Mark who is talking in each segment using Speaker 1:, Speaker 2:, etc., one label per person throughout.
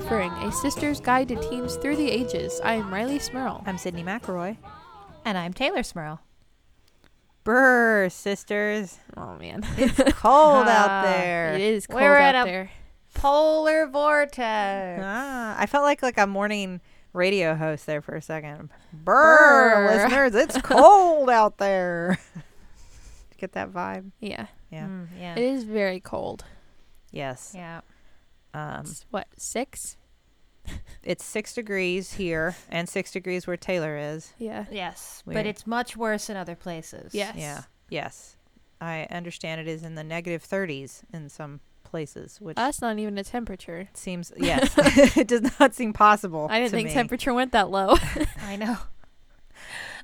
Speaker 1: to Buffering, a sister's guide to teens through the ages. I am Rileigh Smirl.
Speaker 2: I'm Sydnee McElroy.
Speaker 3: And I'm Teylor Smirl.
Speaker 2: Brr, sisters.
Speaker 1: Oh man,
Speaker 2: It's cold
Speaker 3: Ah,
Speaker 2: out there.
Speaker 1: it is cold
Speaker 3: We're
Speaker 1: out
Speaker 3: at a- Polar vortex.
Speaker 2: Ah, I felt like like a morning radio host there for a second. Brr,
Speaker 1: Brr.
Speaker 2: listeners, it's cold out there. Get that vibe?
Speaker 1: Yeah,
Speaker 2: Yeah.
Speaker 3: Mm, yeah.
Speaker 1: it is very cold.
Speaker 2: Yes.
Speaker 3: yeah.
Speaker 2: Um,
Speaker 1: It's what six?
Speaker 2: it's six degrees here and six degrees where Teylor is.
Speaker 1: Yeah.
Speaker 3: Yes.
Speaker 2: Weird.
Speaker 3: But it's much worse in other places.
Speaker 1: Yes.
Speaker 2: Yeah. Yes. I understand it is in the negative 30s in some places, which
Speaker 1: That's not even a temperature.
Speaker 2: seems yes, it does not seem possible.
Speaker 1: I didn't
Speaker 2: to
Speaker 1: think
Speaker 2: me.
Speaker 1: temperature went that low.
Speaker 3: I know.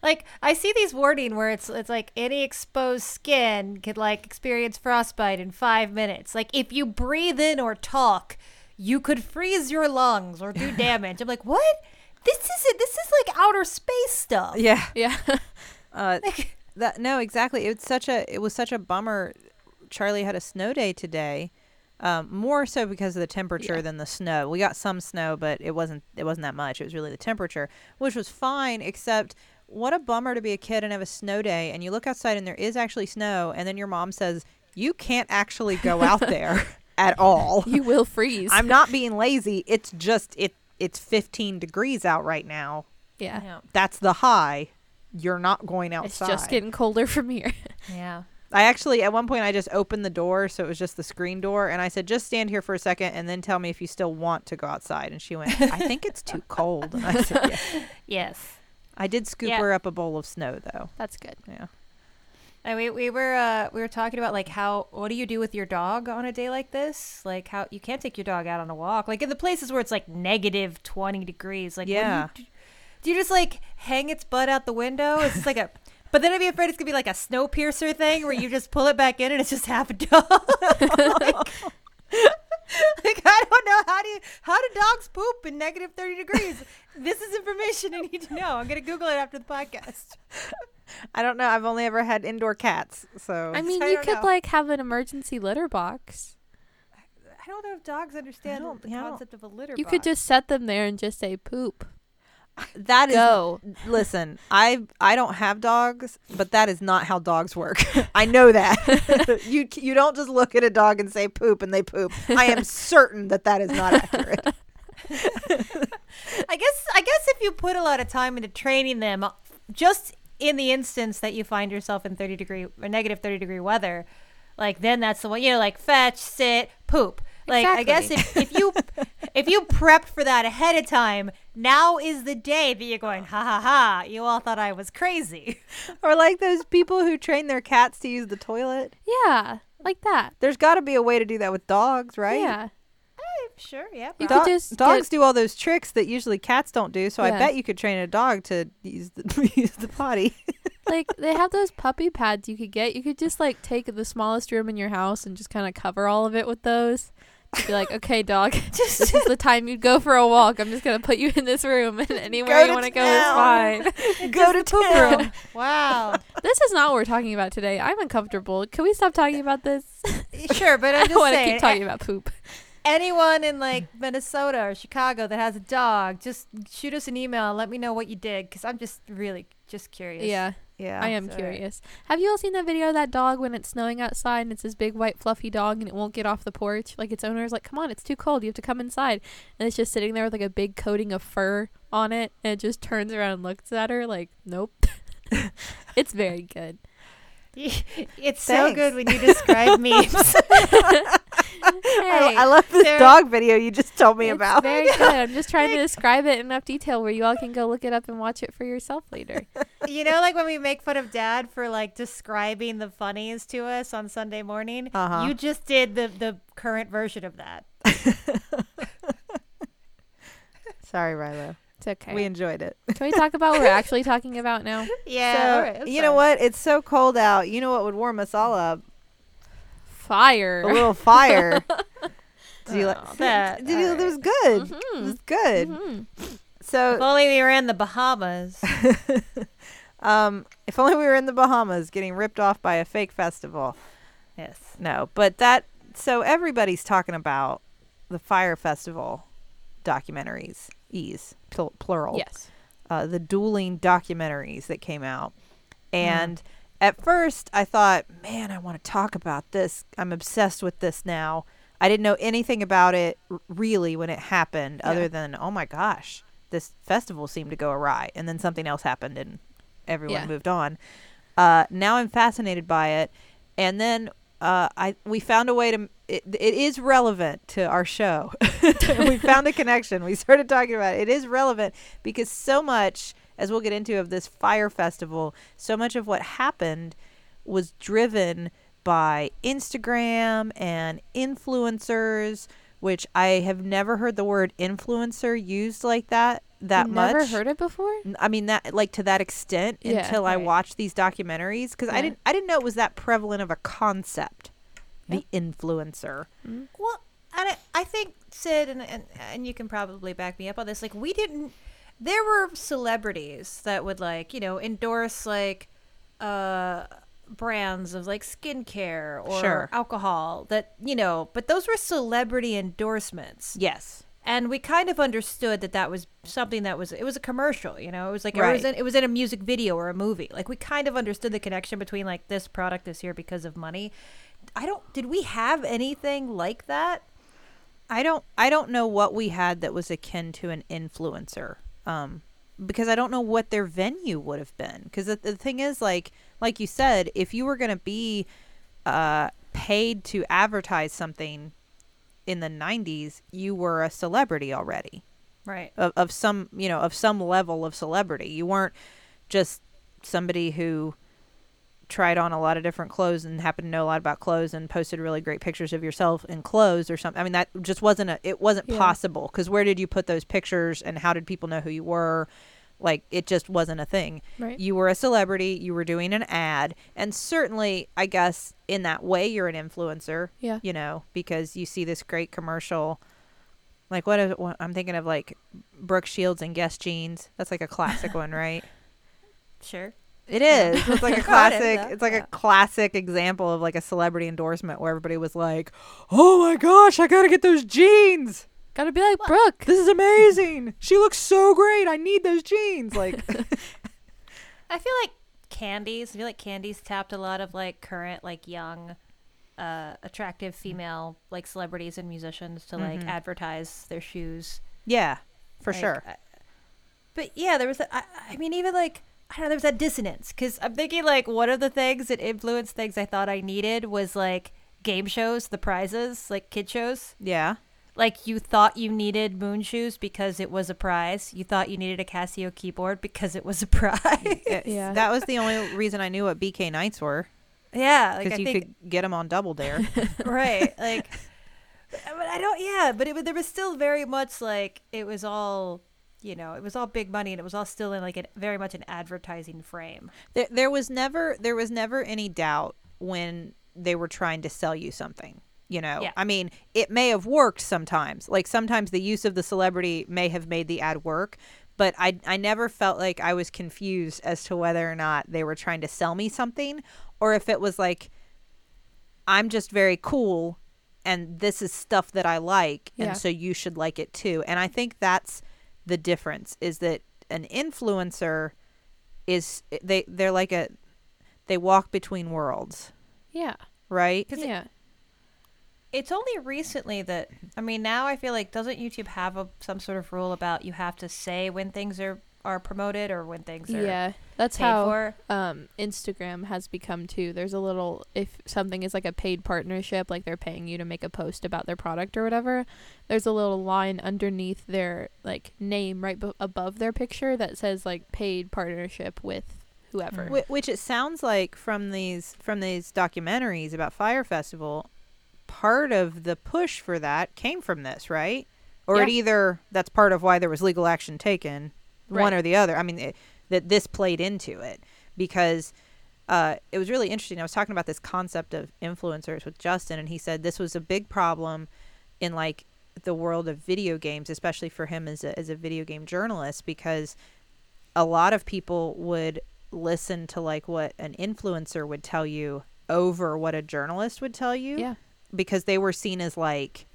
Speaker 3: Like I see these wording where it's it's like any exposed skin could like experience frostbite in five minutes. Like if you breathe in or talk, you could freeze your lungs or do damage. I'm like, what? This isn't. This is like outer space stuff.
Speaker 2: Yeah.
Speaker 1: yeah.
Speaker 2: Uh,
Speaker 3: Like,
Speaker 2: that no, exactly. It's such a it was such a bummer. Charlie had a snow day today. Um, more so because of the temperature
Speaker 1: Yeah.
Speaker 2: than the snow. We got some snow, but it wasn't it wasn't that much. It was really the temperature, which was fine. Except, what a bummer to be a kid and have a snow day, and you look outside and there is actually snow, and then your mom says you can't actually go out there at all.
Speaker 1: You will freeze.
Speaker 2: I'm not being lazy. It's just it it's 15 degrees out right now.
Speaker 1: yeah.
Speaker 3: yeah.
Speaker 2: That's the high. You're not going outside.
Speaker 1: It's just getting colder from here.
Speaker 3: Yeah.
Speaker 2: I actually at one point I just opened the door so it was just the screen door and I said just stand here for a second and then tell me if you still want to go outside and she went I think it's too cold and I said yeah.
Speaker 3: Yes.
Speaker 2: I did scoop
Speaker 3: Yeah.
Speaker 2: her up a bowl of snow though.
Speaker 1: That's good.
Speaker 2: Yeah.
Speaker 3: And we, we were uh, we were talking about like how what do you do with your dog on a day like this? Like how you can't take your dog out on a walk. Like in the places where it's like negative twenty degrees. Like what do you
Speaker 2: Yeah.
Speaker 3: do? Do you just like hang its butt out the window? It's just like a. But then I'd be afraid it's gonna be like a Snowpiercer thing where you just pull it back in and it's just half a dog. like, like, I don't know how do you how do dogs poop in negative thirty degrees? This is information I need to know. I'm gonna Google it after the podcast.
Speaker 2: I don't know. I've only ever had indoor cats. So
Speaker 1: I mean,
Speaker 3: I
Speaker 1: you
Speaker 3: don't
Speaker 1: could
Speaker 3: know.
Speaker 1: like have an emergency litter box.
Speaker 3: I don't know if dogs understand the
Speaker 2: yeah,
Speaker 3: concept of a litter.
Speaker 1: You could just set them there and just say poop.
Speaker 2: That is
Speaker 1: Go.
Speaker 2: Listen, I I don't have dogs, but that is not how dogs work. I know that. you you don't just look at a dog and say poop and they poop. I am certain that that is not accurate.
Speaker 3: I guess I guess if you put a lot of time into training them, uh, just in the instance that you find yourself in thirty degree or negative thirty degree weather, like then that's the one you know, like fetch, sit, poop. Like I guess if, if you if you prepped for that ahead of time, now is the day that you're going, ha ha ha, you all thought I was crazy.
Speaker 2: or like those people who train their cats to use the toilet.
Speaker 1: Yeah, like that.
Speaker 2: There's got to be a way to do that with dogs, right?
Speaker 1: Yeah.
Speaker 3: Eh, sure, yeah.
Speaker 1: You
Speaker 2: Dog-
Speaker 1: could just
Speaker 2: dogs
Speaker 1: get-
Speaker 2: do all those tricks that usually cats don't do. So
Speaker 1: Yeah.
Speaker 2: I bet you could train a dog to use the use the potty.
Speaker 1: like they have those puppy pads you could get. You could just like take the smallest room in your house and just kind of cover all of it with those. Be like, okay, dog,
Speaker 3: Just
Speaker 1: this is the time you'd go for a walk. I'm just gonna put you in this room, and anywhere
Speaker 2: Go
Speaker 1: you want to go is fine.
Speaker 2: Go to
Speaker 3: poop
Speaker 2: town.
Speaker 3: room. Wow.
Speaker 1: this is not what we're talking about today. I'm uncomfortable. Can we stop talking about this?
Speaker 3: Sure, but
Speaker 1: I
Speaker 3: I'm just
Speaker 1: want to keep talking about poop.
Speaker 3: anyone in like Minnesota or Chicago that has a dog, just shoot us an email and let me know what you did because I'm just really just curious.
Speaker 1: Yeah,
Speaker 2: Yeah.
Speaker 1: I am curious. Have you all seen that video of that dog when it's snowing outside and it's this big white fluffy dog and it won't get off the porch? Like its owner's like, "Come on, it's too cold. You have to come inside." And it's just sitting there with like a big coating of fur on it, and it just turns around and looks at her like, "Nope." it's very good.
Speaker 3: It's so
Speaker 2: Thanks.
Speaker 3: good when you describe memes.
Speaker 2: I,
Speaker 1: Hey,
Speaker 2: I love this dog video you just told me
Speaker 1: it's
Speaker 2: about.
Speaker 1: very good. I'm just trying to describe it in enough detail where you all can go look it up and watch it for yourself later.
Speaker 3: you know, like when we make fun of dad for like describing the funnies to us on Sunday morning.
Speaker 2: Uh-huh.
Speaker 3: You just did the the current version of that.
Speaker 2: Sorry, Rilo.
Speaker 1: It's okay.
Speaker 2: We enjoyed it.
Speaker 1: Can we talk about what we're actually talking about now?
Speaker 3: Yeah.
Speaker 2: so,
Speaker 3: all right, that's
Speaker 2: you know what? It's so cold out. You know what would warm us all up?
Speaker 1: Fire.
Speaker 2: A little fire. Did you
Speaker 1: Oh,
Speaker 2: like
Speaker 3: that-
Speaker 2: Did you, It was good. It
Speaker 1: Mhm.
Speaker 2: was good.
Speaker 1: Mhm.
Speaker 3: If
Speaker 2: So,
Speaker 3: only we were in the Bahamas.
Speaker 2: um, if only we were in the Bahamas getting ripped off by a fake festival.
Speaker 3: yes.
Speaker 2: No, but that. So everybody's talking about the Fyre Festival documentaries, ease pl- plural.
Speaker 1: Yes.
Speaker 2: uh, the dueling documentaries that came out. And at first, I thought, man, I want to talk about this. I'm obsessed with this now. I didn't know anything about it r- really when it happened,
Speaker 1: Yeah.
Speaker 2: other than, oh my gosh, this festival seemed to go awry. And then something else happened and everyone
Speaker 1: Yeah.
Speaker 2: moved on. Uh, now I'm fascinated by it. And then uh, I we found a way to it, it is relevant to our show. we found a connection. We started talking about it. It is relevant because so much, as we'll get into, of this Fyre festival, so much of what happened was driven by Instagram and influencers, which I have never heard the word influencer used like that that
Speaker 1: You
Speaker 2: much.
Speaker 1: Never heard it before.
Speaker 2: I mean that like to that extent
Speaker 1: Yeah,
Speaker 2: until I watched these documentaries because I didn't I didn't know it was that prevalent of a concept.
Speaker 1: Yeah.
Speaker 2: The influencer.
Speaker 3: Well, and I, I think Sid and, and and you can probably back me up on this. Like we didn't. There were celebrities that would like you know endorse like uh brands of like skincare or
Speaker 2: Sure.
Speaker 3: alcohol that you know, but those were celebrity endorsements.
Speaker 2: Yes.
Speaker 3: And we kind of understood that that was something that was it was a commercial you know it was like it was in, it was in a music video or a movie like we kind of understood the connection between like this product is here because of money i don't did we have anything like that
Speaker 2: I don't I don't know what we had that was akin to an influencer. Um because I don't know what their venue would have been. Because the, the thing is, like, like you said, if you were going to be uh, paid to advertise something in the '90s, you were a celebrity already.
Speaker 3: right.
Speaker 2: Of, of some you know of some level of celebrity. You weren't just somebody who tried on a lot of different clothes and happened to know a lot about clothes and posted really great pictures of yourself in clothes or something. I mean that just wasn't a it wasn't
Speaker 1: Yeah.
Speaker 2: possible. Because where did you put those pictures and how did people know who you were like it just wasn't a thing.
Speaker 1: Right.
Speaker 2: you were a celebrity you were doing an ad and certainly i guess in that way you're an influencer
Speaker 1: Yeah.
Speaker 2: you know because you see this great commercial. Like what is what i'm thinking of like brooke shields and guess jeans. That's like a classic one right?
Speaker 3: Sure.
Speaker 2: It is. It's like a
Speaker 3: Got it,
Speaker 2: classic it's like
Speaker 3: yeah.
Speaker 2: a classic example of like a celebrity endorsement where everybody was like oh my gosh i gotta get those jeans
Speaker 1: Gotta be like Brooke.
Speaker 2: this is amazing she looks so great i need those jeans like
Speaker 3: i feel like Candie's i feel like Candie's tapped a lot of like current like young uh attractive female like celebrities and musicians to like
Speaker 2: Mhm.
Speaker 3: advertise their shoes
Speaker 2: yeah for
Speaker 3: Like,
Speaker 2: sure
Speaker 3: I- but yeah, there was. A, I, I mean, even like I don't know, there was that dissonance because I'm thinking like one of the things that influenced things I thought I needed was like game shows, the prizes, like kid shows.
Speaker 2: yeah
Speaker 3: Like you thought you needed moon shoes because it was a prize. You thought you needed a Casio keyboard because it was a prize.
Speaker 2: It-
Speaker 1: Yeah.
Speaker 2: that was the only reason i knew what BK Knights were
Speaker 3: yeah,
Speaker 2: because
Speaker 3: I
Speaker 2: you
Speaker 3: think
Speaker 2: could get them on double dare
Speaker 3: right, like. But I don't. Yeah, but it was there was still very much like it was all. You know, it was all big money, and it was all still in like a very much an advertising frame.
Speaker 2: there, there was never there was never any doubt when they were trying to sell you something you know
Speaker 3: Yeah.
Speaker 2: i mean it may have worked sometimes like sometimes the use of the celebrity may have made the ad work but i i never felt like i was confused as to whether or not they were trying to sell me something or if it was like i'm just very cool and this is stuff that i like
Speaker 1: Yeah.
Speaker 2: and so you should like it too and i think that's the difference is that an influencer is they they're like a they walk between worlds
Speaker 1: Yeah.
Speaker 2: right
Speaker 1: Yeah.
Speaker 3: It's only recently that I mean now I feel like doesn't YouTube have a, some sort of rule about you have to say when things are are promoted or when things are
Speaker 1: Yeah. That's
Speaker 3: paid
Speaker 1: how
Speaker 3: for?
Speaker 1: um Instagram has become too. There's a little if something is like a paid partnership, like they're paying you to make a post about their product or whatever, there's a little line underneath their like name right b- above their picture that says like paid partnership with whoever.
Speaker 2: Wh- which it sounds like from these from these documentaries about Fyre festival part of the push for that came from this right? Or it either that's part of why there was legal action taken one or the other. I mean it, that this played into it. Because uh, it was really interesting. I was talking about this concept of influencers with justin and he said this was a big problem in like the world of video games especially for him as a, as a video game journalist because a lot of people would listen to like what an influencer would tell you over what a journalist would tell you.
Speaker 1: Yeah.
Speaker 2: Because they were seen as like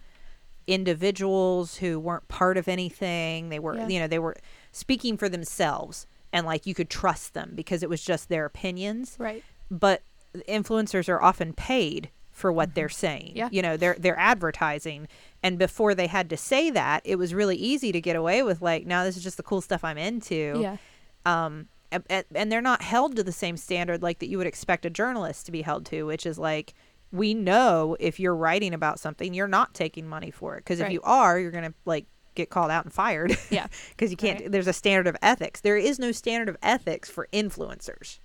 Speaker 2: individuals who weren't part of anything. They were,
Speaker 1: Yeah.
Speaker 2: you know, they were speaking for themselves and like you could trust them because it was just their opinions.
Speaker 1: Right.
Speaker 2: But influencers are often paid for what they're saying.
Speaker 1: Yeah.
Speaker 2: You know, they're they're advertising and before they had to say that, it was really easy to get away with like, no, this is just the cool stuff I'm into
Speaker 1: Yeah.
Speaker 2: um a- a- and they're not held to the same standard like that you would expect a journalist to be held to which is like we know if you're writing about something you're not taking money for it because if you are you're gonna like get called out and fired
Speaker 1: Yeah.
Speaker 2: because you can't
Speaker 3: Right.
Speaker 2: there's a standard of ethics there is no standard of ethics for influencers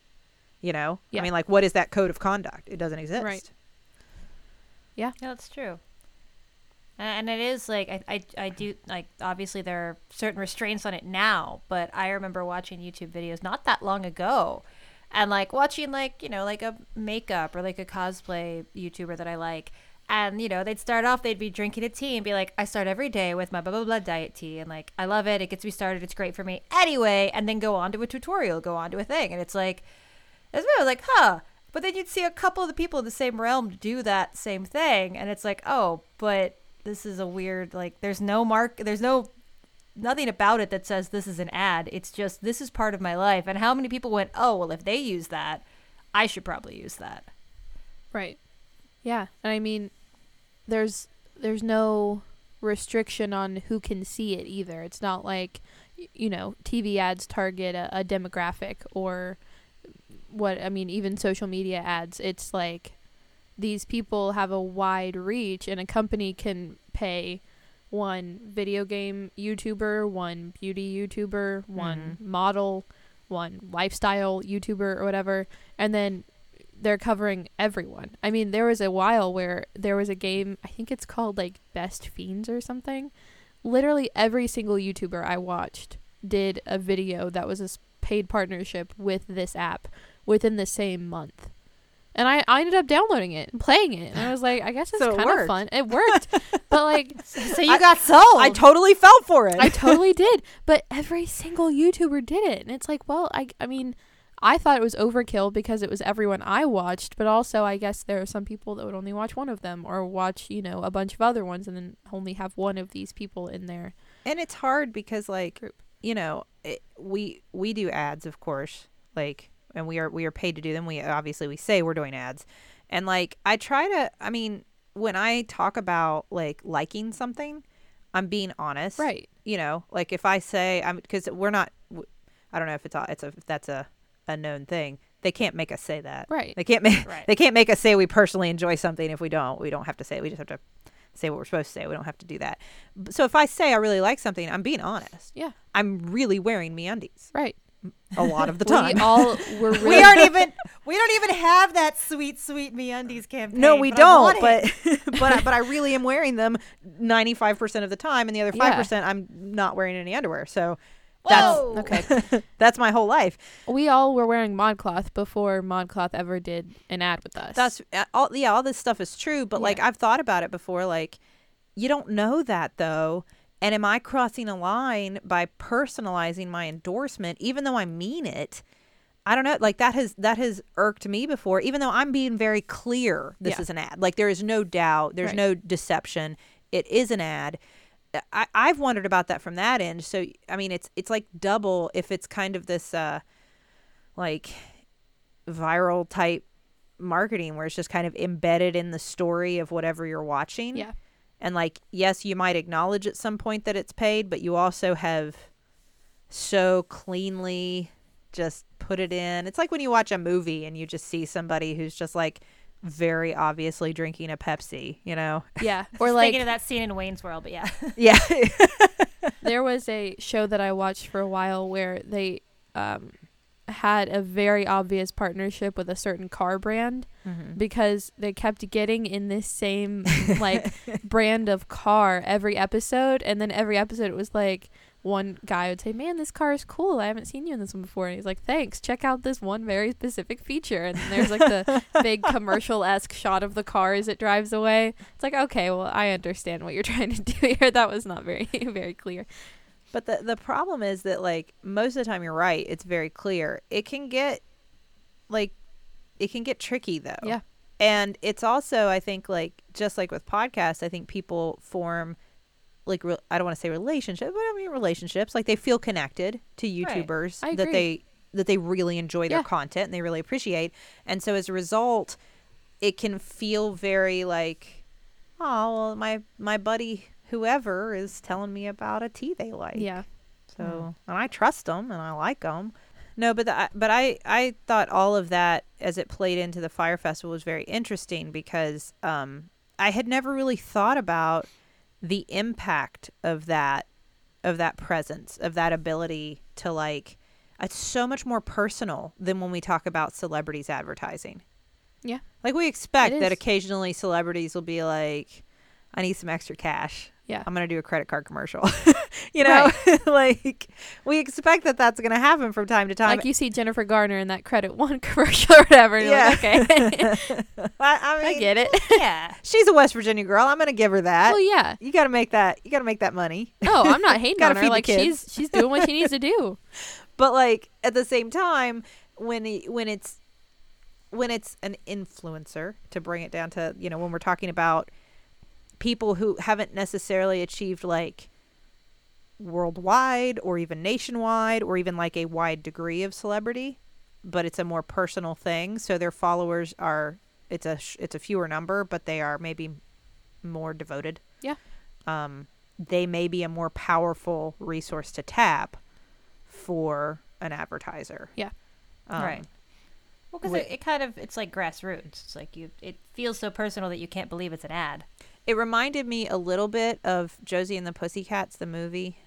Speaker 2: you know
Speaker 1: Yeah.
Speaker 2: i mean like what is that code of conduct it doesn't exist
Speaker 1: Right.
Speaker 3: Yeah, Yeah, that's true. And it is like I, I, I do like obviously there are certain restraints on it now, but I remember watching YouTube videos not that long ago, and like watching like you know like a makeup or like a cosplay YouTuber that I like, and you know they'd start off they'd be drinking a tea and be like I start every day with my blah blah blah diet tea and like I love it it gets me started it's great for me anyway and then go on to a tutorial go on to a thing and it's like it's really like, huh. But then you'd see a couple of the people in the same realm do that same thing, and it's like, oh, but this is a weird like. There's no mark. There's no nothing about it that says this is an ad. It's just this is part of my life. And how many people went, oh, well, if they use that, I should probably use that.
Speaker 1: Right. Yeah, and I mean, there's there's no restriction on who can see it either. It's not like you know TV ads target a, a demographic or what I mean even social media ads. It's like these people have a wide reach, and a company can pay one video game YouTuber, one beauty YouTuber, mm-hmm. one model, one lifestyle YouTuber or whatever, and then they're covering everyone. I mean, there was a while where there was a game, I think it's called like Best Fiends or something. Literally every single YouTuber I watched did a video that was a paid partnership with this app within the same month. And I, I ended up downloading it and playing it. And I was like, I guess it's
Speaker 2: So it
Speaker 1: kind of fun. It worked. but like
Speaker 3: So you
Speaker 2: I-
Speaker 3: got sold.
Speaker 2: i totally fell for it
Speaker 1: I totally did. But every single YouTuber did it. And it's like, well, I I mean, I thought it was overkill because it was everyone I watched, but also I guess there are some people that would only watch one of them or watch, you know, a bunch of other ones and then only have one of these people in there.
Speaker 2: and it's hard because like you know it, we we do ads of course like and we are we are paid to do them we obviously we say we're doing ads and like i try to i mean when i talk about like liking something i'm being honest
Speaker 1: Right.
Speaker 2: you know like if i say i'm because we're not I don't know if it's a, it's a if that's a a known thing they can't make us say that
Speaker 1: Right.
Speaker 2: they can't make
Speaker 3: Right.
Speaker 2: they can't make us say we personally enjoy something if we don't we don't have to say it. we just have to say what we're supposed to say we don't have to do that so if i say i really like something i'm being honest
Speaker 1: Yeah.
Speaker 2: i'm really wearing MeUndies
Speaker 1: Right.
Speaker 2: A lot of the
Speaker 1: We
Speaker 2: time
Speaker 1: all were really
Speaker 3: we aren't even we don't even have that sweet sweet MeUndies campaign.
Speaker 2: no we
Speaker 3: but
Speaker 2: don't but but I, but i really am wearing them 95% of the time and the other 5%
Speaker 1: Yeah.
Speaker 2: i'm not wearing any underwear so that's
Speaker 3: Whoa.
Speaker 1: Okay.
Speaker 2: that's my whole life
Speaker 1: we all were wearing ModCloth before ModCloth ever did an ad with us.
Speaker 2: That's uh, all. Yeah, all this stuff is true, but like I've thought about it before. Like, you don't know that though. And am I crossing a line by personalizing my endorsement, even though I mean it? I don't know. Like that has that has irked me before, even though I'm being very clear. This
Speaker 1: Yeah.
Speaker 2: is an ad. Like there is no doubt. There's
Speaker 1: Right.
Speaker 2: no deception. It is an ad. I, I've wondered about that from that end. So I mean, it's it's like double if it's kind of this uh like viral type marketing where it's just kind of embedded in the story of whatever you're watching.
Speaker 1: yeah.
Speaker 2: And like, yes, you might acknowledge at some point that it's paid, but you also have so cleanly just put it in. It's like when you watch a movie and you just see somebody who's just like very obviously drinking a Pepsi, you know?
Speaker 1: Yeah. Or like
Speaker 3: thinking of that scene in Wayne's World, but yeah.
Speaker 2: Yeah.
Speaker 1: there was a show that I watched for a while where they um, had a very obvious partnership with a certain car brand
Speaker 2: Mm-hmm.
Speaker 1: because they kept getting in this same like brand of car every episode and then every episode it was like one guy would say man this car is cool. I haven't seen you in this one before. And he's like thanks. Check out this one very specific feature. And then there's like the big commercial-esque shot of the car as it drives away. It's like okay well i understand what you're trying to do here. That was not very very clear
Speaker 2: But the the problem is that like most of the time you're right, it's very clear. It can get like it can get tricky though.
Speaker 1: Yeah.
Speaker 2: And it's also I think like just like with podcasts, I think people form like re- I don't want to say relationship, but I mean relationships. Like they feel connected to YouTubers
Speaker 1: I
Speaker 2: that they that they really enjoy their
Speaker 1: Yeah.
Speaker 2: content and they really appreciate. And so as a result, it can feel very like, oh, well, my my buddy whoever is telling me about a tea they like.
Speaker 1: Yeah.
Speaker 2: So, and I trust them and I like them. No, but the, but I I thought all of that as it played into the Fyre Festival was very interesting because um I had never really thought about the impact of that of that presence of that ability to like it's so much more personal than when we talk about celebrities advertising.
Speaker 1: Yeah.
Speaker 2: Like we expect that occasionally celebrities will be like I need some extra cash.
Speaker 1: Yeah.
Speaker 2: I'm going to do a credit card commercial. you know, like we expect that that's going to happen from time to time.
Speaker 1: Like you see Jennifer Garner in that Credit One commercial or whatever.
Speaker 2: Yeah.
Speaker 1: Like, okay.
Speaker 2: I, I mean,
Speaker 1: I get it.
Speaker 3: yeah.
Speaker 2: she's a West Virginia girl. I'm going to give her that.
Speaker 1: well, yeah.
Speaker 2: You got to make that. You got to make that money.
Speaker 1: No, I'm not hating on her. Like she's she's doing what she needs to do.
Speaker 2: But like at the same time, when he, when it's when it's an influencer, to bring it down to you know when we're talking about people who haven't necessarily achieved like worldwide or even nationwide or even like a wide degree of celebrity, but it's a more personal thing. So their followers are it's a it's a fewer number, but they are maybe more devoted.
Speaker 1: Yeah.
Speaker 2: Um, they may be a more powerful resource to tap for an advertiser.
Speaker 1: Yeah.
Speaker 2: Um,
Speaker 3: Right. Well, because it, it kind of it's like grassroots. It's like you. It feels so personal that you can't believe it's an ad.
Speaker 2: It reminded me a little bit of Josie and the Pussycats, the movie.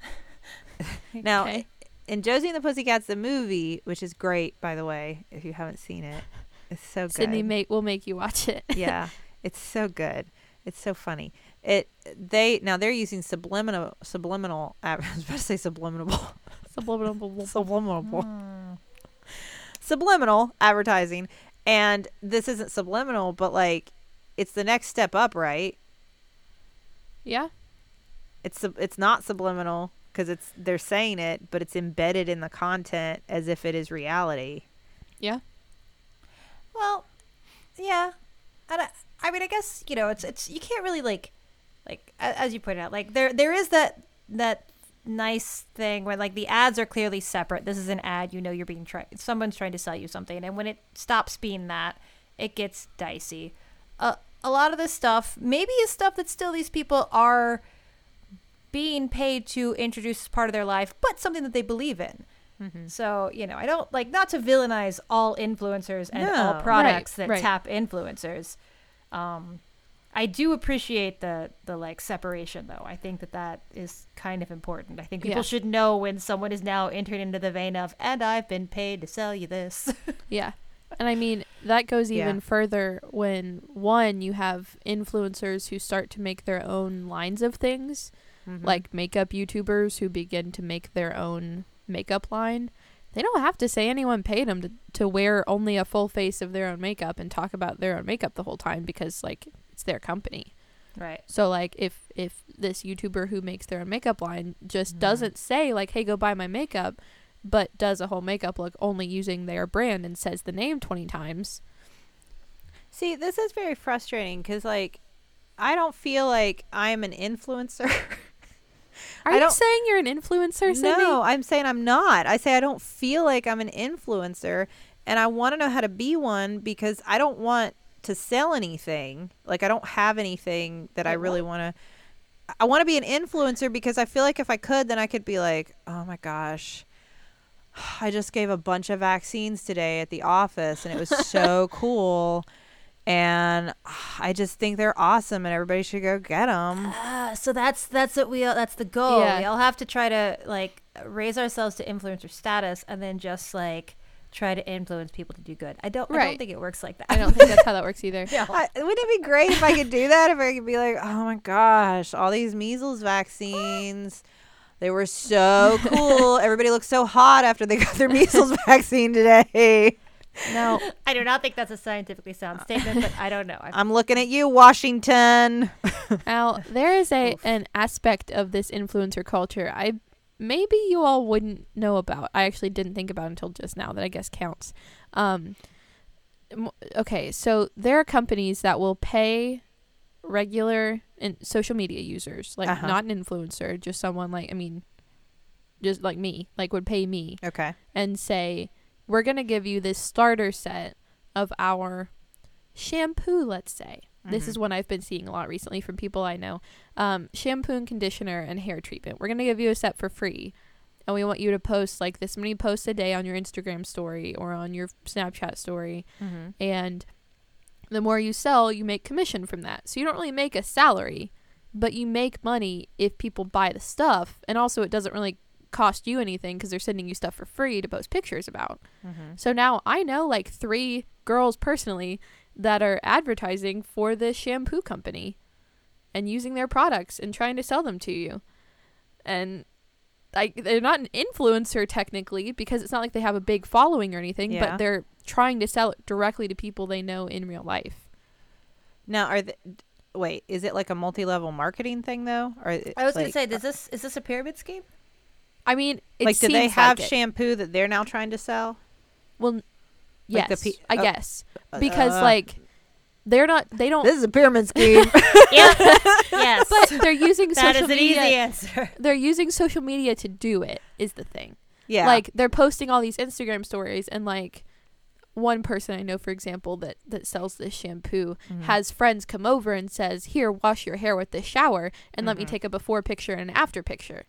Speaker 2: now,
Speaker 1: Okay.
Speaker 2: in Josie and the Pussycats, the movie, which is great, by the way, if you haven't seen it, it's so good.
Speaker 1: Sydnee make will make you watch it.
Speaker 2: yeah, it's so good. It's so funny. It they now they're using subliminal subliminal. I was about to say subliminal.
Speaker 1: Subliminal.
Speaker 2: subliminal. Hmm. Subliminal advertising, and this isn't subliminal, but like, it's the next step up, right?
Speaker 1: Yeah.
Speaker 2: It's sub- it's not subliminal because it's they're saying it, but it's embedded in the content as if it is reality.
Speaker 1: Yeah.
Speaker 3: Well, yeah. And I, I mean, I guess you know, it's it's you can't really like, like as you pointed out, like there there is that that nice thing where like the ads are clearly separate. This is an ad. You know, you're being tried. Someone's trying to sell you something, and when it stops being that, it gets dicey. A lot of this stuff maybe is stuff that still these people are being paid to introduce as part of their life, but something that they believe in. So, you know, I don't like not to villainize all influencers and all products
Speaker 1: Right,
Speaker 3: that
Speaker 1: right.
Speaker 3: tap influencers. Um, I do appreciate the the like separation though. I think that that is kind of important. I think people
Speaker 1: Yeah.
Speaker 3: should know when someone is now entered into the vein of and I've been paid to sell you this.
Speaker 1: Yeah. And I mean, that goes
Speaker 2: Yeah.
Speaker 1: even further when one, you have influencers who start to make their own lines of things,
Speaker 2: Mm-hmm.
Speaker 1: like makeup YouTubers who begin to make their own makeup line. They don't have to say anyone paid them to, to wear only a full face of their own makeup and talk about their own makeup the whole time because, like, it's their company.
Speaker 3: right.
Speaker 1: So like if if this YouTuber who makes their own makeup line just
Speaker 2: Mhm.
Speaker 1: doesn't say like hey go buy my makeup but does a whole makeup look only using their brand and says the name 20 times.
Speaker 2: See, this is very frustrating because, like, I don't feel like I'm an influencer.
Speaker 1: Are
Speaker 2: I
Speaker 1: you saying you're an influencer, Sydnee?
Speaker 2: no, I'm saying I'm not. I say I don't feel like I'm an influencer, and I want to know how to be one because I don't want to sell anything. Like, I don't have anything that I
Speaker 3: Wait,
Speaker 2: really want to. I want to be an influencer because I feel like if I could, then I could be like, oh my gosh. I just gave a bunch of vaccines today at the office and it was so cool. And I just think they're awesome and everybody should go get them.
Speaker 3: Ah, so that's that's what we all, that's the goal.
Speaker 1: Yeah.
Speaker 3: We all have to try to like raise ourselves to influencer status and then just like try to influence people to do good. I don't I don't think it works like that.
Speaker 1: I don't think that's how that works either.
Speaker 3: yeah.
Speaker 2: I, wouldn't it be great if I could do that? If I could be like, oh my gosh, all these measles vaccines, they were so cool. Everybody looked so hot after they got their measles vaccine today.
Speaker 1: Now,
Speaker 3: I do not think that's a scientifically sound statement, but I don't know. I,
Speaker 2: I'm looking at you, Washington.
Speaker 1: now there is a
Speaker 3: Oof.
Speaker 1: an aspect of this influencer culture I maybe you all wouldn't know about. I actually didn't think about until just now that I guess counts. Um okay, so there are companies that will pay regular in social media users, like
Speaker 2: Uh-huh.
Speaker 1: not an influencer, just someone like I mean, just like me, like would pay me
Speaker 2: Okay.
Speaker 1: and say, "We're gonna give you this starter set of our shampoo." Let's say this is one I've been seeing a lot recently from people I know. Um, shampoo and conditioner and hair treatment. We're gonna give you a set for free, and we want you to post like this many posts a day on your Instagram story or on your Snapchat story,
Speaker 2: Mm-hmm.
Speaker 1: and the more you sell, you make commission from that. So you don't really make a salary, but you make money if people buy the stuff, and also it doesn't really cost you anything because they're sending you stuff for free to post pictures about.
Speaker 2: Mm-hmm.
Speaker 1: So now I know like three girls personally that are advertising for this shampoo company and using their products and trying to sell them to you. And like they're not an influencer technically because it's not like they have a big following or anything,
Speaker 2: Yeah.
Speaker 1: but they're trying to sell it directly to people they know in real life.
Speaker 2: Now, are the, wait? Is it like a multi-level marketing thing though? Or
Speaker 3: I was
Speaker 2: like,
Speaker 3: gonna say, does this is this a pyramid scheme?
Speaker 1: I mean, it
Speaker 2: like, do they have
Speaker 1: like it.
Speaker 2: shampoo that they're now trying to sell?
Speaker 1: Well,
Speaker 2: like
Speaker 1: yes,
Speaker 2: the pe-
Speaker 1: I
Speaker 2: uh,
Speaker 1: guess because
Speaker 2: uh,
Speaker 1: like they're not they don't This
Speaker 2: is a pyramid scheme.
Speaker 3: yeah. yes.
Speaker 1: but they're using
Speaker 3: that
Speaker 1: social
Speaker 3: is an
Speaker 1: media
Speaker 3: easy answer.
Speaker 1: they're using social media to do it is the thing.
Speaker 2: yeah.
Speaker 1: Like they're posting all these Instagram stories and like one person I know for example that that sells this shampoo
Speaker 2: Mhm.
Speaker 1: has friends come over and says, "Here, wash your hair with this shower and let me
Speaker 2: Mhm.
Speaker 1: take a before picture and an after picture."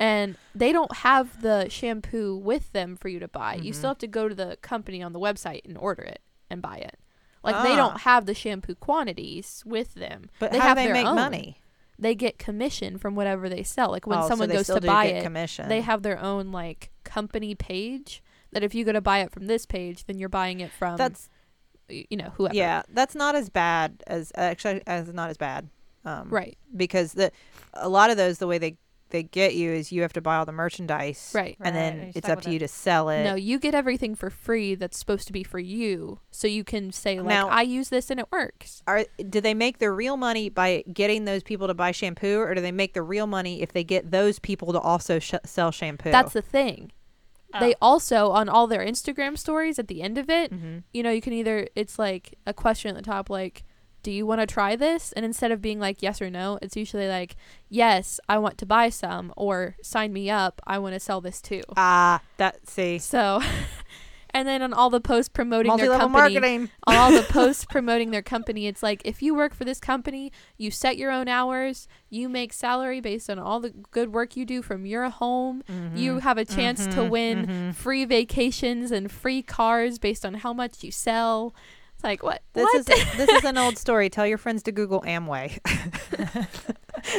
Speaker 1: And they don't have the shampoo with them for you to buy. You
Speaker 2: Mhm.
Speaker 1: still have to go to the company on the website and order it and buy it. Like they
Speaker 2: Ah.
Speaker 1: don't have the shampoo quantities with them.
Speaker 2: but
Speaker 1: they
Speaker 2: how
Speaker 1: have
Speaker 2: they
Speaker 1: their
Speaker 2: make
Speaker 1: own.
Speaker 2: money?
Speaker 1: They get commission from whatever they sell. Like when
Speaker 2: Oh,
Speaker 1: someone
Speaker 2: they
Speaker 1: goes to buy it,
Speaker 2: commission.
Speaker 1: they have their own like company page that if you go to buy it from this page, then you're buying it from
Speaker 2: That's
Speaker 1: you know whoever.
Speaker 2: yeah. That's not as bad as actually as not as bad. Um,
Speaker 1: Right.
Speaker 2: Because the a lot of those the way they they get you is you have to buy all the merchandise.
Speaker 1: Right.
Speaker 2: And
Speaker 3: Right,
Speaker 2: then
Speaker 3: and
Speaker 2: it's up to
Speaker 3: it.
Speaker 2: you to sell it.
Speaker 1: No, you get everything for free that's supposed to be for you. So you can say like
Speaker 2: Now-
Speaker 1: I use this and it works.
Speaker 2: Are do they make the real money by getting those people to buy shampoo, or do they make the real money if they get those people to also sh- sell shampoo?
Speaker 1: That's the thing.
Speaker 3: Oh.
Speaker 1: They also on all their Instagram stories at the end of it,
Speaker 2: hmm
Speaker 1: you know, you can either it's like a question at the top like do you want to try this? And instead of being like yes or no, it's usually like yes, I want to buy some or sign me up, I want to sell this too.
Speaker 2: ah that see
Speaker 1: So and then on all the posts promoting their company
Speaker 2: marketing.
Speaker 1: on all the posts promoting their company, it's like if you work for this company, you set your own hours, you make salary based on all the good work you do from your home. You have a chance to
Speaker 2: Mhm,
Speaker 1: win
Speaker 2: mhm.
Speaker 1: free vacations and free cars based on how much you sell. It's like what?
Speaker 2: This
Speaker 1: what?
Speaker 2: is this is an old story. Tell your friends to Google Amway.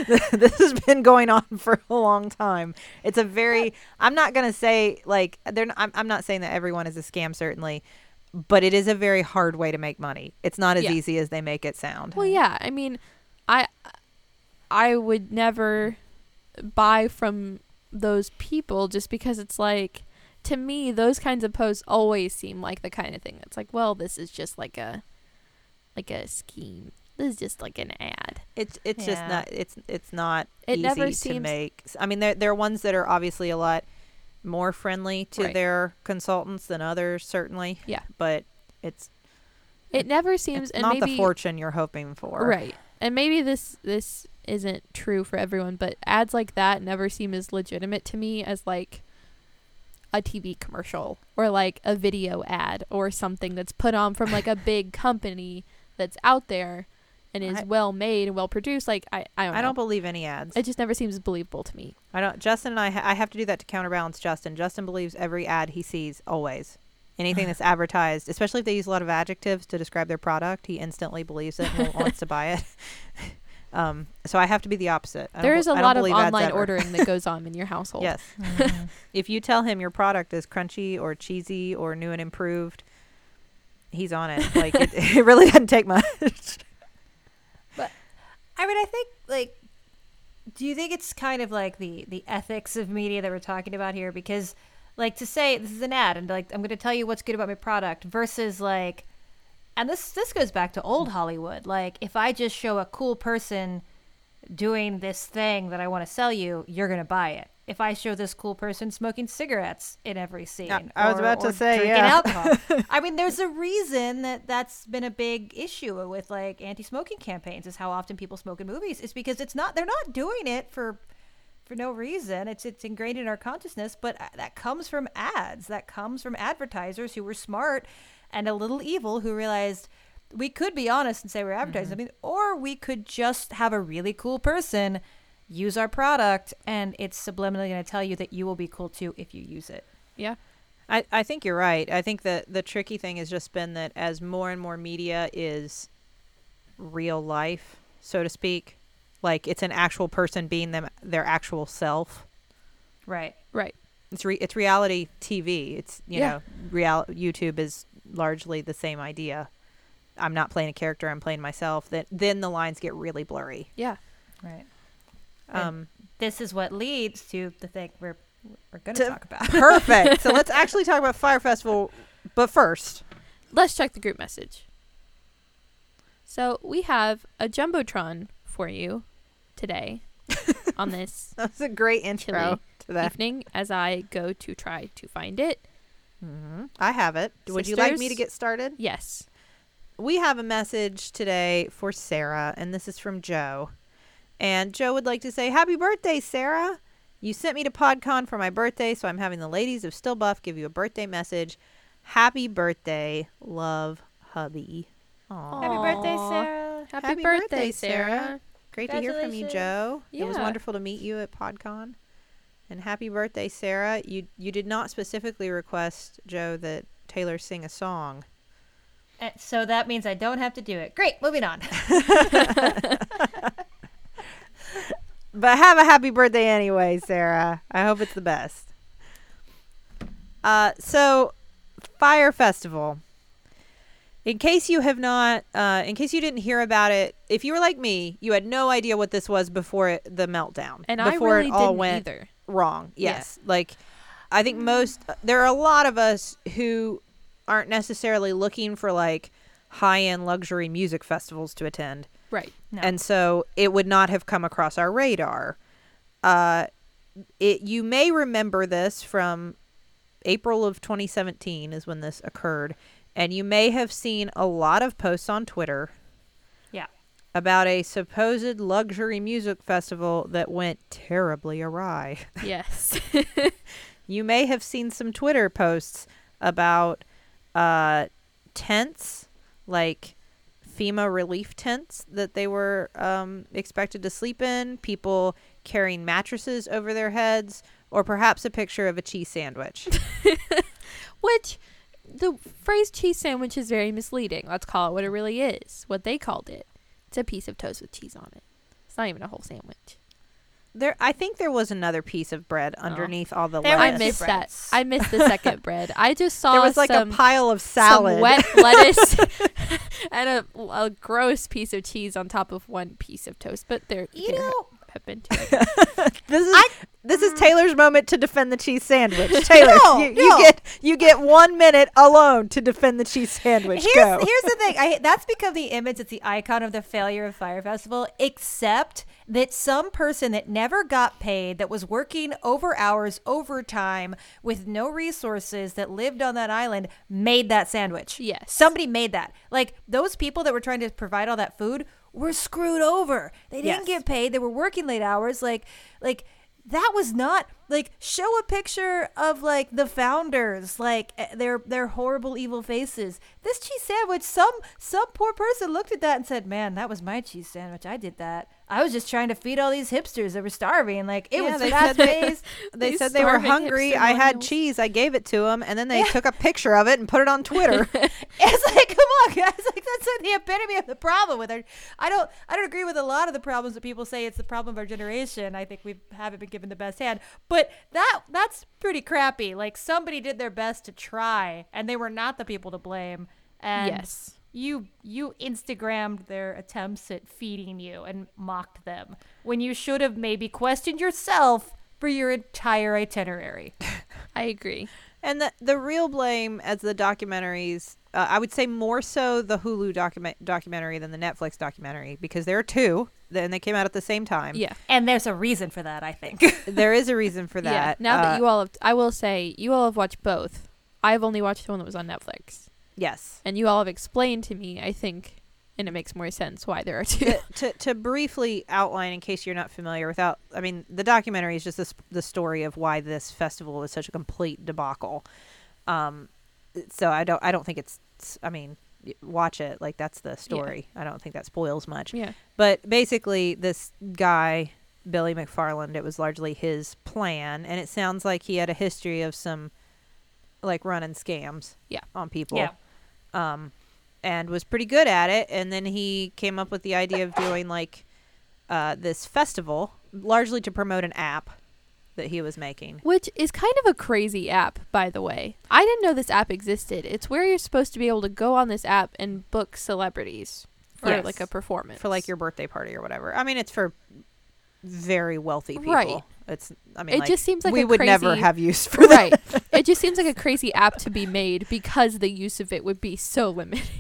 Speaker 2: this has been going on for a long time. It's a very. I'm not gonna say like they're. Not, I'm. I'm not saying that everyone is a scam, certainly, but it is a very hard way to make money. It's not as
Speaker 1: Yeah.
Speaker 2: easy as they make it sound.
Speaker 1: well, yeah. I mean, I I would never buy from those people just because it's like to me those kinds of posts always seem like the kind of thing that's like, well, this is just like a like a scheme. This is just like an ad.
Speaker 2: It's it's just not. It's it's not
Speaker 1: It
Speaker 2: easy
Speaker 1: never
Speaker 2: to
Speaker 1: seems-
Speaker 2: make. I mean, there there are ones that are obviously a lot more friendly to
Speaker 1: Right.
Speaker 2: their consultants than others, certainly.
Speaker 1: Yeah.
Speaker 2: But it's
Speaker 1: It never seems
Speaker 2: it's
Speaker 1: and
Speaker 2: not
Speaker 1: maybe
Speaker 2: the fortune you're hoping for.
Speaker 1: Right. And maybe this this isn't true for everyone, but ads like that never seem as legitimate to me as like a TV commercial or like a video ad or something that's put on from like a big company that's out there and is
Speaker 2: I-
Speaker 1: well made and well produced. Like I, I don't
Speaker 2: I
Speaker 1: know.
Speaker 2: don't believe any ads.
Speaker 1: it just never seems believable to me.
Speaker 2: I don't. Justin and I. Ha- I have to do that to counterbalance Justin. Justin believes every ad he sees always. Anything that's advertised, especially if they use a lot of adjectives to describe their product, he instantly believes it and wants to buy it. Um, so I have to be the opposite. I don't
Speaker 1: There
Speaker 2: bel-
Speaker 1: is a
Speaker 2: I don't
Speaker 1: lot of online ordering that goes on in your household.
Speaker 2: Yes. If you tell him your product is crunchy or cheesy or new and improved, he's on it. Like it, it really doesn't take much.
Speaker 3: But I mean, I think like, do you think it's kind of like the the ethics of media that we're talking about here? Because, like, to say this is an ad and like I'm going to tell you what's good about my product versus like, and this this goes back to old Hollywood. Like, if I just show a cool person doing this thing that I want to sell you, you're going to buy it. if I show this cool person smoking cigarettes in every scene.
Speaker 2: I was
Speaker 3: or-
Speaker 2: about to say,
Speaker 3: drinking
Speaker 2: yeah.
Speaker 3: alcohol. I mean, there's a reason that that's been a big issue with like anti-smoking campaigns. Is how often people smoke in movies. Is because it's not they're not doing it for for no reason. It's it's ingrained in our consciousness, but uh, that comes from ads. That comes from advertisers who were smart and a little evil who realized we could be honest and say we're advertising mm-hmm. something, or we could just have a really cool person use our product and it's subliminally going to tell you that you will be cool too if you use it.
Speaker 1: Yeah.
Speaker 2: I, I think you're right. I think that the tricky thing has just been that as more and more media is real life, so to speak, like it's an actual person being them their actual self.
Speaker 3: Right.
Speaker 1: Right.
Speaker 2: It's re- it's reality TV. It's you
Speaker 1: Yeah.
Speaker 2: know real YouTube is largely the same idea. I'm not playing a character. I'm playing myself. That then the lines get really blurry.
Speaker 1: Yeah.
Speaker 3: Right. And-
Speaker 2: Um,
Speaker 3: This is what leads to the thing we're we're going
Speaker 2: To-
Speaker 3: to talk about.
Speaker 2: perfect. so let's actually talk about Fyre Festival. But first,
Speaker 1: Let's check the group message. So we have a jumbotron for you today on this
Speaker 2: That's a great intro
Speaker 1: Chili
Speaker 2: to that.
Speaker 1: evening as I go to try to find it.
Speaker 2: Hmm I have it. Would you like me to get started?
Speaker 1: Yes.
Speaker 2: We have a message today for Sarah, and this is from Joe. And Joe would like to say, Happy birthday, Sarah. You sent me to PodCon for my birthday, so I'm having the ladies of Still Buff give you a birthday message. Happy birthday, love, hubby. Aw.
Speaker 3: Happy birthday, Sarah.
Speaker 1: Happy,
Speaker 2: Happy
Speaker 1: birthday,
Speaker 2: birthday,
Speaker 1: Sarah.
Speaker 2: Sarah. Great to hear from you,
Speaker 3: Congratulations.
Speaker 2: Joe. It was wonderful to meet you at PodCon. And happy birthday, Sarah. You you did not specifically request, Joe, that Teylor sing a song.
Speaker 3: So that means I don't have to do it. Great. Moving on.
Speaker 2: But have a happy birthday anyway, Sarah. I hope it's the best. Uh, so, Fyre Festival. In case you have not, uh, in case you didn't hear about it, if you were like me, you had no idea what this was before it, the meltdown.
Speaker 1: And I
Speaker 2: before
Speaker 1: really
Speaker 2: it all
Speaker 1: didn't
Speaker 2: went
Speaker 1: either.
Speaker 2: Wrong.
Speaker 1: Yeah.
Speaker 2: Yes. Like, I think most, there are a lot of us who aren't necessarily looking for like high end luxury music festivals to attend.
Speaker 1: Right.
Speaker 3: No.
Speaker 2: And so it would not have come across our radar. Uh, it, you may remember this from April of 2017 is when this occurred. And you may have seen a lot of posts on Twitter
Speaker 3: yeah.
Speaker 2: About a supposed luxury music festival that went terribly awry.
Speaker 1: Yes.
Speaker 2: You may have seen some Twitter posts about uh, tents, like FEMA relief tents that they were um, expected to sleep in, people carrying mattresses over their heads, or perhaps a picture of a cheese sandwich.
Speaker 1: Which the phrase cheese sandwich is very misleading. Let's call it what it really is. What they called it. It's a piece of toast with cheese on it. It's not even a whole sandwich.
Speaker 2: there, I think there was another piece of bread oh. underneath all the
Speaker 3: There
Speaker 1: I
Speaker 2: lettuce.
Speaker 1: missed that. I missed the second bread. I just saw
Speaker 2: there was like
Speaker 1: some,
Speaker 2: a pile of
Speaker 1: some
Speaker 2: salad.
Speaker 1: wet lettuce and a, a gross piece of cheese on top of one piece of toast. But there
Speaker 3: You
Speaker 1: there have been.
Speaker 2: This is
Speaker 3: I-
Speaker 2: this is mm. Teylor's moment to defend the cheese sandwich. Teylor,
Speaker 3: No,
Speaker 2: you, you
Speaker 3: no.
Speaker 2: get you get one minute alone to defend the cheese sandwich.
Speaker 3: here's
Speaker 2: Go.
Speaker 3: here's the thing. I that's become the image. It's the icon of the failure of Fyre Festival. Except that some person that never got paid, that was working over hours, overtime, with no resources, that lived on that island, made that sandwich.
Speaker 1: Yes.
Speaker 3: somebody made that. Like those people that were trying to provide all that food were screwed over. They didn't
Speaker 2: Yes.
Speaker 3: get paid. They were working late hours. Like like that was not like show a picture of like the founders like eh, their their horrible evil faces. This cheese sandwich some some poor person looked at that and said man that was my cheese sandwich. I did that. I was just trying to feed all these hipsters that were starving. Like it
Speaker 2: Yeah,
Speaker 3: was
Speaker 2: they
Speaker 3: fast paced
Speaker 2: They said they were hungry. I had cheese. I gave it to them, and then they took a picture of it and put it on Twitter.
Speaker 3: it's like come on guys. Like that's like the epitome of the problem with our i don't i don't agree with a lot of the problems that people say it's the problem of our generation. I think we haven't been given the best hand. But that that's pretty crappy like somebody did their best to try and they were not the people to blame and
Speaker 1: Yes.
Speaker 3: you you instagrammed their attempts at feeding you and mocked them when you should have maybe questioned yourself for your entire itinerary
Speaker 1: I agree.
Speaker 2: and the the real blame, as the documentaries Uh, I would say more so the Hulu document documentary than the Netflix documentary because there are two, and they came out at the same time.
Speaker 1: Yeah.
Speaker 3: And there's a reason for that, I think.
Speaker 2: there is a reason for that. Yeah.
Speaker 1: Now
Speaker 2: Uh,
Speaker 1: that you all have, I will say, you all have watched both. I've only watched the one that was on Netflix.
Speaker 2: yes.
Speaker 1: And you all have explained to me, I think, and it makes more sense why there are two.
Speaker 2: to, to to briefly outline in case you're not familiar without I mean the documentary is just this the story of why this festival was such a complete debacle. Um so I don't I don't think it's I mean watch it like that's the story. I don't think that spoils much.
Speaker 1: yeah.
Speaker 2: But basically this guy Billy McFarland it was largely his plan and it sounds like he had a history of some like running scams
Speaker 1: Yeah.
Speaker 2: on people
Speaker 3: yeah.
Speaker 2: um, and was pretty good at it. And then he came up with the idea of doing like uh, this festival, largely to promote an app that he was making.
Speaker 1: Which is kind of a crazy app, by the way. I didn't know this app existed. It's where you're supposed to be able to go on this app and book celebrities for
Speaker 2: Yes.
Speaker 1: like a performance.
Speaker 2: for like your birthday party or whatever. I mean, it's for very wealthy people.
Speaker 1: Right.
Speaker 2: It's. I mean,
Speaker 1: It
Speaker 2: like,
Speaker 1: just seems like
Speaker 2: we
Speaker 1: a
Speaker 2: would never
Speaker 1: crazy-
Speaker 2: have use for that.
Speaker 1: right. it just seems like a crazy app to be made because the use of it would be so limited.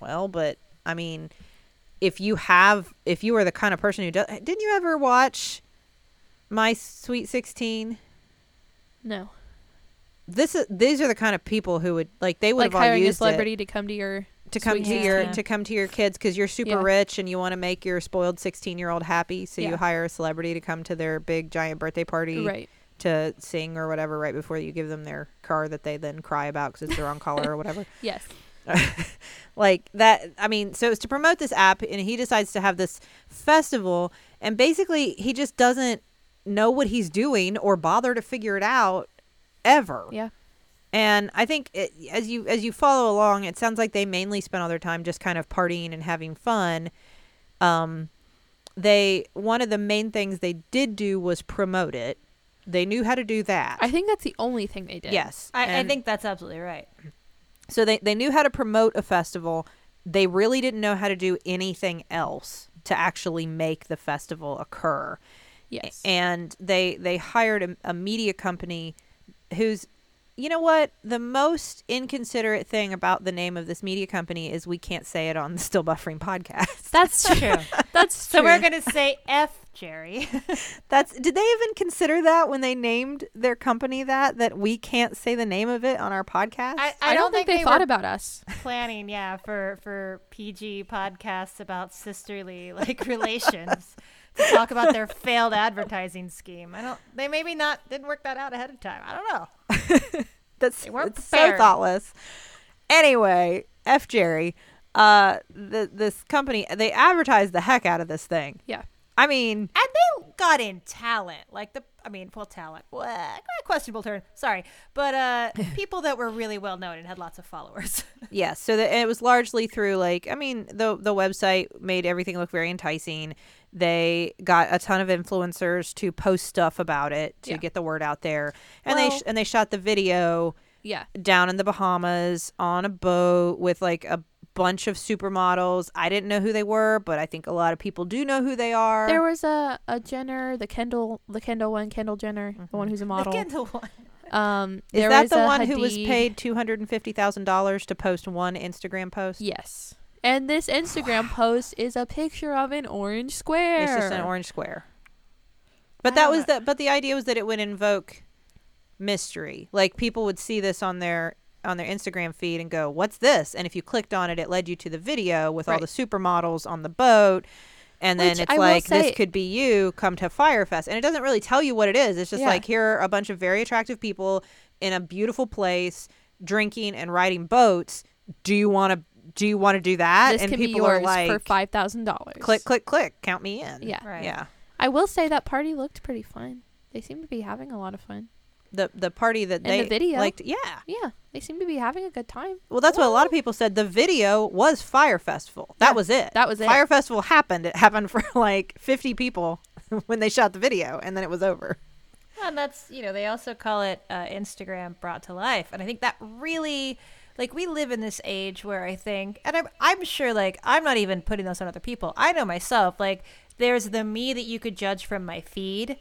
Speaker 2: Well, but I mean, if you have, if you are the kind of person who does, didn't you ever watch My Sweet Sixteen?
Speaker 1: No.
Speaker 2: This is these are the kind of people who would like they would
Speaker 1: Like
Speaker 2: have all
Speaker 1: hiring a
Speaker 2: used it.
Speaker 1: celebrity to come to your
Speaker 2: to come to your
Speaker 1: 16.
Speaker 2: to come to your kids because you're super
Speaker 1: Yeah.
Speaker 2: rich and you want to make your spoiled 16 year old happy so
Speaker 1: Yeah.
Speaker 2: you hire a celebrity to come to their big giant birthday party
Speaker 1: right.
Speaker 2: to sing or whatever right before you give them their car that they then cry about because it's the wrong color or whatever
Speaker 1: Yes.
Speaker 2: like that i mean so it's to promote this app and he decides to have this festival and basically he just doesn't know what he's doing or bother to figure it out ever
Speaker 1: Yeah.
Speaker 2: and I think it, as you as you follow along, it sounds like they mainly spent all their time just kind of partying and having fun. Um, they one of the main things they did do was promote it. They knew how to do that.
Speaker 1: I think that's the only thing they did.
Speaker 2: yes,
Speaker 3: I, I think that's absolutely right.
Speaker 2: so. They they knew how to promote a festival. They really didn't know how to do anything else to actually make the festival occur.
Speaker 1: Yes.
Speaker 2: and they they hired a, a media company who's you know what the most inconsiderate thing about the name of this media company is we can't say it on the still buffering podcast
Speaker 1: that's true.
Speaker 3: True.
Speaker 1: That's
Speaker 3: So
Speaker 1: true.
Speaker 3: we're gonna say F Jerry.
Speaker 2: that's did they even consider that when they named their company that that we can't say the name of it on our podcast
Speaker 3: I,
Speaker 1: I, don't, think, they, thought
Speaker 3: were
Speaker 1: about us.
Speaker 3: planning, yeah, for for PG podcasts about sisterly like relations to talk about their failed advertising scheme. I don't. They maybe not didn't work that out ahead of time. I don't know.
Speaker 2: that's
Speaker 3: They weren't
Speaker 2: it's so thoughtless anyway f jerry uh the, this company they advertised the heck out of this thing
Speaker 1: Yeah.
Speaker 2: i mean
Speaker 3: And they got in talent, like the. I mean, well, talent. Well, questionable turn. Sorry, but uh, people that were really well known and had lots of followers.
Speaker 2: Yes, so the, it was largely through like I mean the the website made everything look very enticing. They got a ton of influencers to post stuff about it to
Speaker 1: Yeah.
Speaker 2: get the word out there, and they sh- and they shot the video
Speaker 1: Yeah.
Speaker 2: down in the Bahamas on a boat with like a bunch of supermodels. I didn't know who they were, but I think a lot of people do know who they are.
Speaker 1: There was a, a Jenner, the Kendall, the Kendall one, Kendall Jenner, the one who's a model.
Speaker 3: The one.
Speaker 1: Um,
Speaker 2: Is that the one who was paid two hundred and fifty thousand dollars to post one Instagram post?
Speaker 1: Yes. And this Instagram post is a picture of an orange square.
Speaker 2: It's just an orange square. But that was the but the idea was that it would invoke mystery. Like people would see this on their on their Instagram feed and go, "What's this?" And if you clicked on it, it led you to the video with all the supermodels on the boat. And then
Speaker 1: Which
Speaker 2: it's
Speaker 1: I
Speaker 2: like
Speaker 1: say-
Speaker 2: this could be you come to Fyre Fest. And it doesn't really tell you what it is. It's just
Speaker 1: Yeah.
Speaker 2: like here are a bunch of very attractive people in a beautiful place drinking and riding boats. Do you want to do you want to do that?
Speaker 1: This
Speaker 2: and
Speaker 1: can be
Speaker 2: people are like
Speaker 1: for five thousand dollars.
Speaker 2: click click click, count me in.
Speaker 1: Yeah.
Speaker 3: Right.
Speaker 2: Yeah.
Speaker 1: I will say that party looked pretty fun. They seem to be having a lot of fun.
Speaker 2: the the party that
Speaker 1: And
Speaker 2: they
Speaker 1: the video.
Speaker 2: liked yeah
Speaker 1: Yeah, they seem to be having a good time.
Speaker 2: well that's what a lot of people said the video was Fyre festival that
Speaker 1: Yeah,
Speaker 2: was it
Speaker 1: that was it.
Speaker 2: Fyre festival happened it happened for like 50 people when they shot the video and then it was over
Speaker 3: And that's, you know, they also call it uh, Instagram brought to life. And I think that really, like, we live in this age where I think, and I'm, I'm sure, like, I'm not even putting this on other people. I know myself, like, there's the me that you could judge from my feed.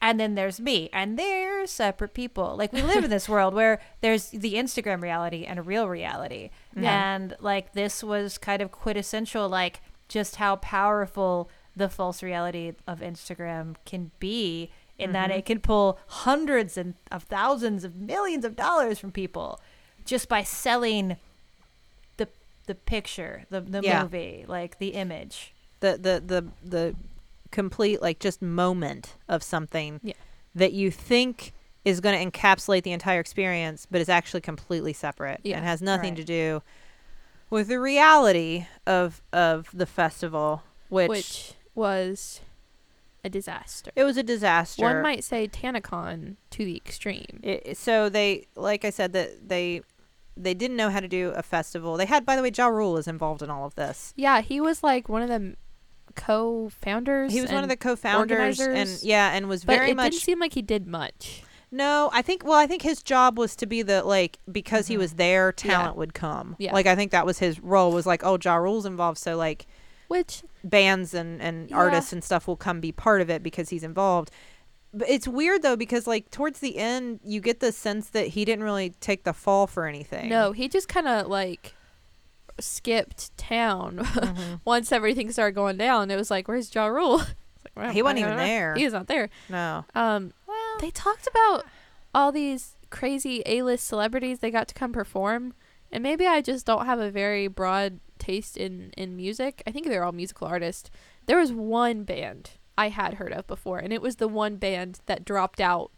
Speaker 3: and then there's me and they're separate people like we live in this world where there's the instagram reality and a real reality and like this was kind of quintessential like just how powerful the false reality of instagram can be in that mm-hmm. it can pull hundreds and of thousands of millions of dollars from people just by selling the the picture the, the
Speaker 2: Yeah.
Speaker 3: movie like the image
Speaker 2: the the the the complete like just moment of something
Speaker 1: Yeah.
Speaker 2: that you think is going to encapsulate the entire experience but is actually completely separate
Speaker 1: Yeah.
Speaker 2: and has nothing
Speaker 3: Right.
Speaker 2: to do with the reality of of the festival which,
Speaker 1: which was a disaster.
Speaker 2: it was a disaster
Speaker 1: One might say TanaCon to the extreme.
Speaker 2: It, so they, like I said, that they they didn't know how to do a festival. They had, by the way, Ja Rule is involved in all of this.
Speaker 1: Yeah, he was like one of the co-founders.
Speaker 2: He was one of the co-founders, and yeah, and was
Speaker 1: but
Speaker 2: very
Speaker 1: it
Speaker 2: much.
Speaker 1: didn't seem like he did much.
Speaker 2: no, I think. Well, I think his job was to be the like because he mm-hmm. was there,
Speaker 1: Yeah.
Speaker 2: talent would come.
Speaker 1: Yeah.
Speaker 2: Like I think that was his role. Was like, oh, Ja Rule's involved, so like
Speaker 1: Which
Speaker 2: bands and and
Speaker 1: Yeah.
Speaker 2: artists and stuff will come be part of it because he's involved. But it's weird though because like towards the end, you get the sense that he didn't really take the fall for anything.
Speaker 1: no, he just kind of like skipped town
Speaker 2: Mhm.
Speaker 1: once everything started going down. It was like, where's Ja Rule? Like, well,
Speaker 2: He wasn't even
Speaker 1: know.
Speaker 2: there.
Speaker 1: He was not there.
Speaker 2: no.
Speaker 1: Um,
Speaker 3: well
Speaker 1: they talked about all these crazy A-list celebrities they got to come perform, and maybe I just don't have a very broad taste in in music. I think they're all musical artists. There was one band I had heard of before, and it was the one band that dropped out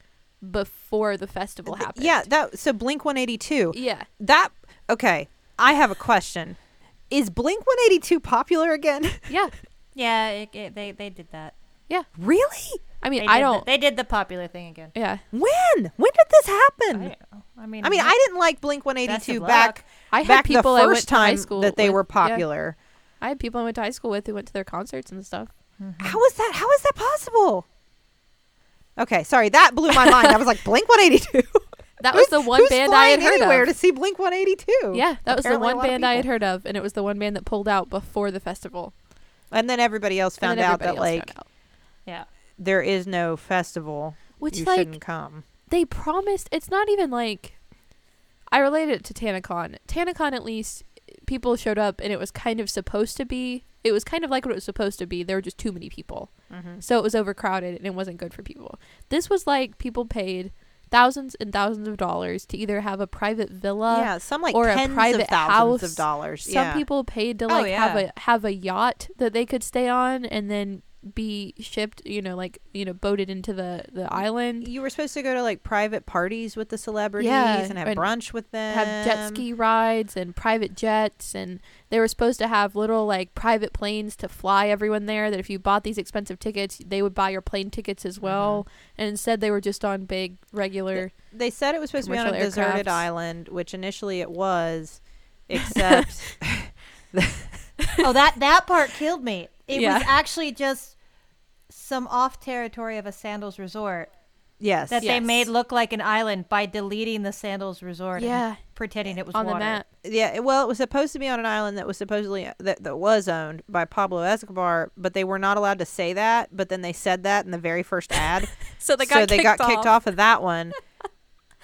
Speaker 1: before the festival happened.
Speaker 2: Yeah, that so Blink 182.
Speaker 1: yeah.
Speaker 2: That okay, I have a question. Is Blink 182 popular again?
Speaker 1: Yeah.
Speaker 3: yeah it, it, they, they did that Yeah.
Speaker 2: really?
Speaker 1: I mean, I don't.
Speaker 3: they did the popular thing again
Speaker 1: yeah.
Speaker 2: When? When did this happen?
Speaker 3: don't. I mean
Speaker 2: I mean, I didn't like Blink 182 back.
Speaker 1: I had
Speaker 2: back
Speaker 1: people
Speaker 2: the
Speaker 1: I went
Speaker 2: first
Speaker 1: to high
Speaker 2: time
Speaker 1: school
Speaker 2: that they
Speaker 1: with-
Speaker 2: were
Speaker 1: yeah.
Speaker 2: popular.
Speaker 1: I had people I went to high school with who went to their concerts and stuff. Mm-hmm.
Speaker 2: How is that? How is that possible? Okay, sorry, that blew my mind. I was like Blink 182.
Speaker 1: That was the one band I had heard
Speaker 2: anywhere
Speaker 1: of.
Speaker 2: to see Blink 182.
Speaker 1: Yeah, that was the
Speaker 2: Apparently a
Speaker 1: one band I had heard of, and it was the one band that pulled out before the festival.
Speaker 2: And then everybody else found
Speaker 1: then
Speaker 2: out that like
Speaker 1: out.
Speaker 3: yeah
Speaker 2: there is no festival.
Speaker 1: which
Speaker 2: you
Speaker 1: like
Speaker 2: shouldn't come.
Speaker 1: they promised. It's not even like I related it to TanaCon. TanaCon, at least, people showed up, and it was kind of supposed to be. It was kind of like what it was supposed to be. There were just too many people,
Speaker 2: Mm-hmm.
Speaker 1: so it was overcrowded, and it wasn't good for people. This was like people paid thousands and thousands of dollars to either have a private villa.
Speaker 2: yeah, some like
Speaker 1: or a private
Speaker 2: of thousands
Speaker 1: house.
Speaker 2: of dollars.
Speaker 1: Some
Speaker 2: yeah.
Speaker 1: people paid to
Speaker 3: Oh,
Speaker 1: like have a have a yacht that they could stay on and then be shipped, you know, like you know, boated into the the island.
Speaker 2: you were supposed to go to like private parties with the celebrities
Speaker 1: Yeah,
Speaker 2: and have
Speaker 1: and
Speaker 2: brunch with them.
Speaker 1: Have jet ski rides and private jets, and they were supposed to have little like private planes to fly everyone there. That if you bought these expensive tickets, they would buy your plane tickets as mm-hmm. well. And instead, they were just on big regular.
Speaker 2: They said it was supposed to be on a
Speaker 1: Commercial
Speaker 2: deserted island, which initially it was, except
Speaker 3: oh that that part killed me it
Speaker 1: Yeah.
Speaker 3: was actually just some off territory of a sandals resort
Speaker 2: yes,
Speaker 3: that they made look like an island by deleting the sandals resort and
Speaker 1: Yeah,
Speaker 3: pretending it was
Speaker 1: on the map.
Speaker 2: yeah. Well, it was supposed to be on an island that was supposedly that that was owned by Pablo Escobar, but they were not allowed to say that. But then they said that in the very first ad,
Speaker 1: So they
Speaker 2: so they got kicked off of that one.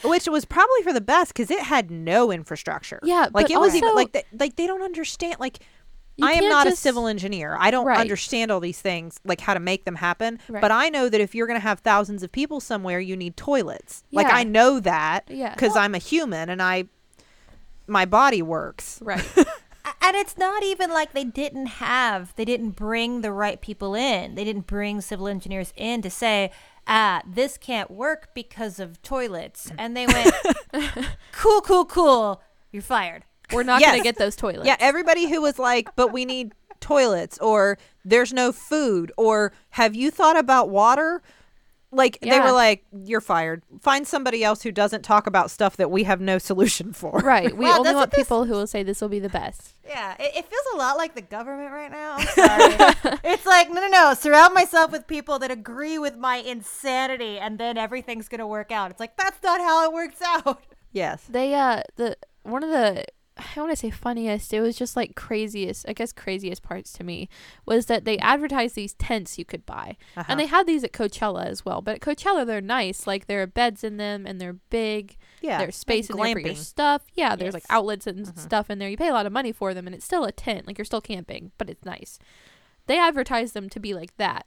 Speaker 2: Which was probably for the best because it had no infrastructure.
Speaker 1: Yeah,
Speaker 2: like
Speaker 1: but
Speaker 2: it was even like they, like they don't understand. Like
Speaker 1: You
Speaker 2: I am
Speaker 1: can't
Speaker 2: not a civil engineer. I don't
Speaker 1: Right.
Speaker 2: understand all these things, like how to make them happen.
Speaker 1: Right.
Speaker 2: But I know that if you're going to have thousands of people somewhere, you need toilets. Like I know that
Speaker 1: Yeah.
Speaker 2: because I'm a human and I, my body works.
Speaker 1: Right.
Speaker 3: And it's not even like they didn't have they didn't bring the right people in they didn't bring civil engineers in to say ah this can't work because of toilets and they went cool cool cool you're fired
Speaker 1: We're not
Speaker 2: Yes.
Speaker 1: gonna get those toilets.
Speaker 2: Yeah, everybody who was like, "But we need toilets," or "There's no food," or "Have you thought about water?" Like they were like, "You're fired. Find somebody else who doesn't talk about stuff that we have no solution for."
Speaker 1: Right. We only want
Speaker 3: what this-
Speaker 1: people who will say this will be the best.
Speaker 3: yeah it, it feels a lot like the government right now it's like no no no surround myself with people that agree with my insanity and then everything's gonna work out it's like that's not how it works out
Speaker 2: Yes.
Speaker 1: They uh the one of the I want to say funniest. It was just like craziest. I guess craziest parts to me was that they advertised these tents you could buy,
Speaker 2: Uh-huh.
Speaker 1: and they had these at Coachella as well. But at Coachella, they're nice. Like there are beds in them, and they're big.
Speaker 2: yeah,
Speaker 1: there's space in there for your stuff. Yeah, there's like outlets and
Speaker 2: Mhm.
Speaker 1: stuff in there. You pay a lot of money for them, and it's still a tent. Like you're still camping, but it's nice. They advertise them to be like that.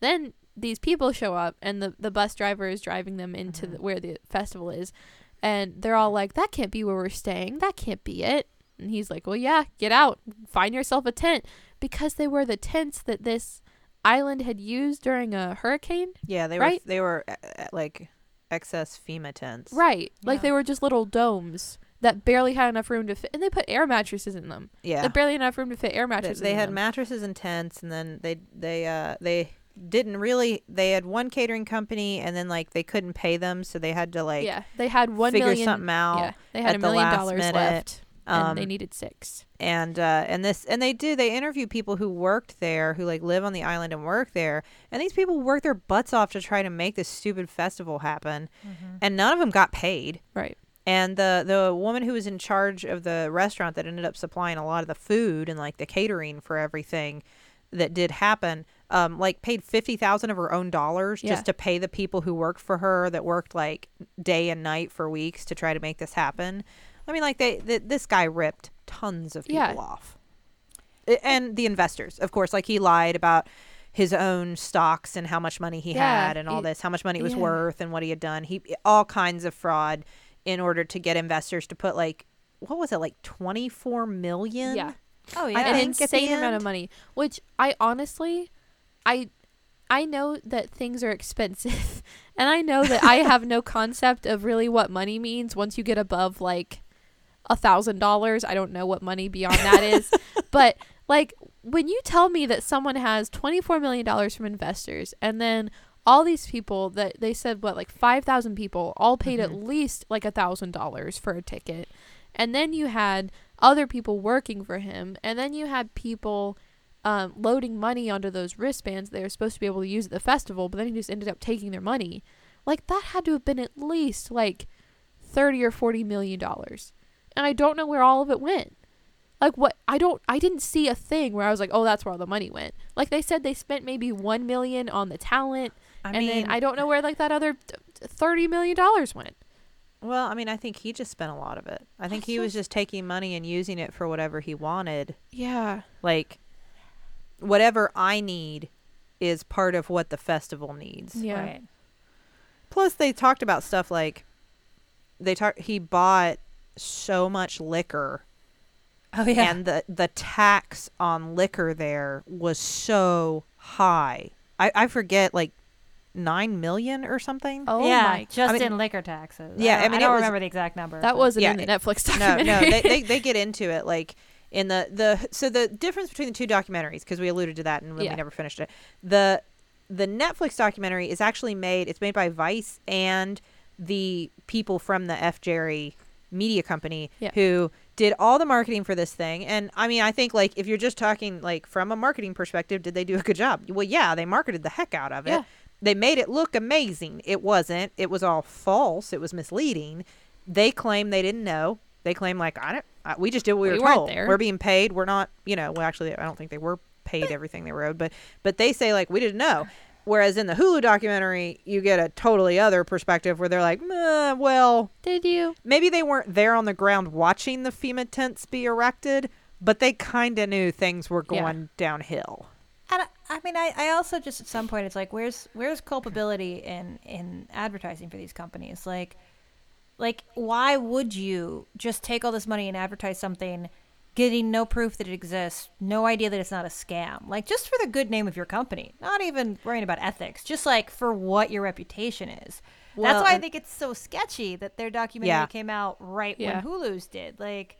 Speaker 1: Then these people show up, and the the bus driver is driving them into
Speaker 2: Mhm.
Speaker 1: the, where the festival is, and they're all like, "That can't be where we're staying. That can't be it." And he's like, "Well, yeah, get out, find yourself a tent," because they were the tents that this island had used during a hurricane.
Speaker 2: Yeah, they
Speaker 1: right?
Speaker 2: were they were uh, uh, like excess FEMA tents.
Speaker 1: Right. Like they were just little domes that barely had enough room to fit. And they put air mattresses in them.
Speaker 2: Yeah.
Speaker 1: That barely enough room to fit air
Speaker 2: They,
Speaker 1: mattresses
Speaker 2: they
Speaker 1: in
Speaker 2: had
Speaker 1: them.
Speaker 2: mattresses and tents, and then they they uh they didn't really. They had one catering company, and then like they couldn't pay them, so they had to like
Speaker 1: yeah. They had one
Speaker 2: figure
Speaker 1: million.
Speaker 2: something out.
Speaker 1: Yeah. They had a million dollars
Speaker 2: minute.
Speaker 1: left.
Speaker 2: Um,
Speaker 1: and they needed six.
Speaker 2: and uh and this and they do they interview people who worked there who like live on the island and work there and these people work their butts off to try to make this stupid festival happen
Speaker 3: Mm-hmm.
Speaker 2: and none of them got paid
Speaker 1: Right.
Speaker 2: and the the woman who was in charge of the restaurant that ended up supplying a lot of the food and like the catering for everything that did happen um like paid 50,000 of her own dollars
Speaker 1: Yeah.
Speaker 2: just to pay the people who worked for her that worked like day and night for weeks to try to make this happen i mean like they th- this guy ripped tons of people
Speaker 1: Yeah.
Speaker 2: off and the investors of course like he lied about his own stocks and how much money he
Speaker 1: Yeah,
Speaker 2: had and all
Speaker 1: he-
Speaker 2: this how much money it was worth and what he had done he all kinds of fraud in order to get investors to put like what was it like 24 million
Speaker 1: Yeah.
Speaker 3: Oh
Speaker 2: I
Speaker 3: yeah.
Speaker 1: An insane amount of money. Which I honestly I I know that things are expensive and I know that I have no concept of really what money means once you get above like a thousand dollars. I don't know what money beyond that is. But like when you tell me that someone has twenty four million dollars from investors and then all these people that they said what like five thousand people all paid at
Speaker 2: Mhm.
Speaker 1: least like a thousand dollars for a ticket. And then you had other people working for him and then you had people um, loading money onto those wristbands they were supposed to be able to use at the festival, but then he just ended up taking their money. Like that had to have been at least like thirty or forty million dollars, and I don't know where all of it went. Like what? I don't. I didn't see a thing where I was like, oh, that's where all the money went. Like they said, they spent maybe one million on the talent,
Speaker 2: i
Speaker 1: and
Speaker 2: mean
Speaker 1: then I don't know where like that other thirty million dollars went.
Speaker 2: well i mean i think he just spent a lot of it i think he was
Speaker 1: just
Speaker 2: taking money and using it for whatever he wanted
Speaker 1: Yeah.
Speaker 2: like whatever i need is part of what the festival needs
Speaker 1: Yeah.
Speaker 3: Right.
Speaker 2: Plus, they talked about stuff like they talked. He bought so much liquor,
Speaker 3: Oh yeah.
Speaker 2: and the the tax on liquor there was so high. I I forget like nine million or something.
Speaker 1: Oh
Speaker 3: yeah.
Speaker 1: my.
Speaker 3: Just
Speaker 2: I mean-
Speaker 3: in liquor taxes.
Speaker 2: Yeah,
Speaker 3: I,
Speaker 2: I mean,
Speaker 3: I don't
Speaker 2: was-
Speaker 3: remember the exact number.
Speaker 1: That wasn't
Speaker 2: Yeah,
Speaker 1: in the
Speaker 2: it-
Speaker 1: Netflix
Speaker 2: no, no, they, they they get into it like in the the so the difference between the two documentaries because we alluded to that and
Speaker 1: Yeah.
Speaker 2: we never finished it. The the Netflix documentary is actually made. It's made by Vice and the people from the F Jerry media company
Speaker 1: Yeah.
Speaker 2: who did all the marketing for this thing. And I mean, I think like if you're just talking like from a marketing perspective, did they do a good job? Well, yeah, they marketed the heck out of it.
Speaker 1: Yeah.
Speaker 2: They made it look amazing. It wasn't. It was all false. It was misleading. They claim they didn't know. They claim like I don't. We just did what we,
Speaker 1: We
Speaker 2: were told.
Speaker 1: there.
Speaker 2: We're being paid. We're not. You know. Well, actually, I don't think they were paid everything they were owed. But but they say like we didn't know. Whereas in the Hulu documentary, you get a totally other perspective where they're like, "Meh, well,
Speaker 1: Did you?
Speaker 2: maybe they weren't there on the ground watching the FEMA tents be erected, but they kind of knew things were
Speaker 1: Yeah.
Speaker 2: going downhill.
Speaker 3: And I, I mean, I, I also just at some point it's like, where's where's culpability in in advertising for these companies? Like, like why would you just take all this money and advertise something, getting no proof that it exists, no idea that it's not a scam? Like, just for the good name of your company, not even worrying about ethics, just like for what your reputation is.
Speaker 2: Well,
Speaker 3: That's why I think it's so sketchy that their documentary
Speaker 2: Yeah.
Speaker 3: came out right
Speaker 1: Yeah.
Speaker 3: when Hulu's did. Like.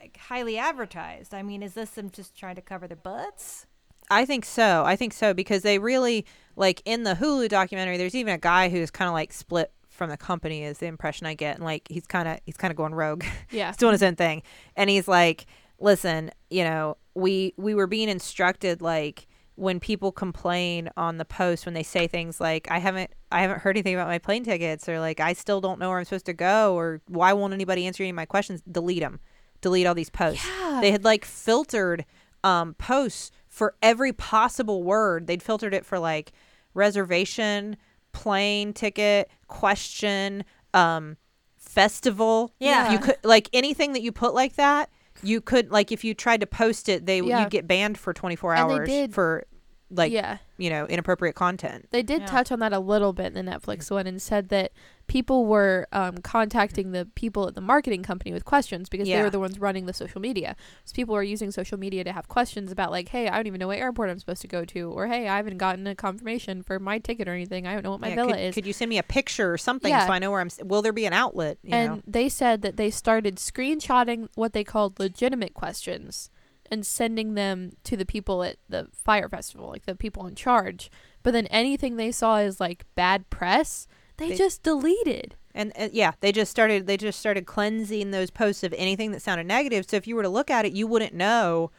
Speaker 3: like, Highly advertised. I mean, is this them just trying to cover their butts?
Speaker 2: I think so. I think so because they really like in the Hulu documentary. There's even a guy who's kind of like split from the company, is the impression I get, and like he's kind of he's kind of going rogue.
Speaker 1: Yeah.
Speaker 2: he's doing his own thing, and he's like, "Listen, you know, we we were being instructed like." when people complain on the post when they say things like I haven't I haven't heard anything about my plane tickets or like I still don't know where I'm supposed to go or why won't anybody answer any of my questions delete them delete all these posts
Speaker 1: Yeah.
Speaker 2: they had like filtered um posts for every possible word they'd filtered it for like reservation plane ticket question um festival
Speaker 3: Yeah.
Speaker 2: you could like anything that you put like that you could like if you tried to post it they
Speaker 1: Yeah.
Speaker 2: you'd get banned for 24
Speaker 1: And
Speaker 2: hours for like
Speaker 1: yeah.
Speaker 2: you know inappropriate content
Speaker 1: They did
Speaker 3: Yeah.
Speaker 1: touch on that a little bit in the Netflix one and said that people were um, contacting the people at the marketing company with questions because they were the ones running the social media. So people are using social media to have questions about like, hey, I don't even know what airport I'm supposed to go to, or hey, I haven't gotten a confirmation for my ticket or anything. I don't know what my
Speaker 2: Yeah,
Speaker 1: villa
Speaker 2: could,
Speaker 1: is.
Speaker 2: could you send me a picture or something
Speaker 1: Yeah.
Speaker 2: so i know where i'm will there be an outlet you
Speaker 1: and
Speaker 2: know
Speaker 1: they said that they started screenshotting what they called legitimate questions and sending them to the people at the Fyre festival, like the people in charge. But then anything they saw as like bad press, they,
Speaker 2: They-
Speaker 1: just deleted.
Speaker 2: and uh, yeah they just started they just started cleansing those posts of anything that sounded negative so if you were to look at it you wouldn't know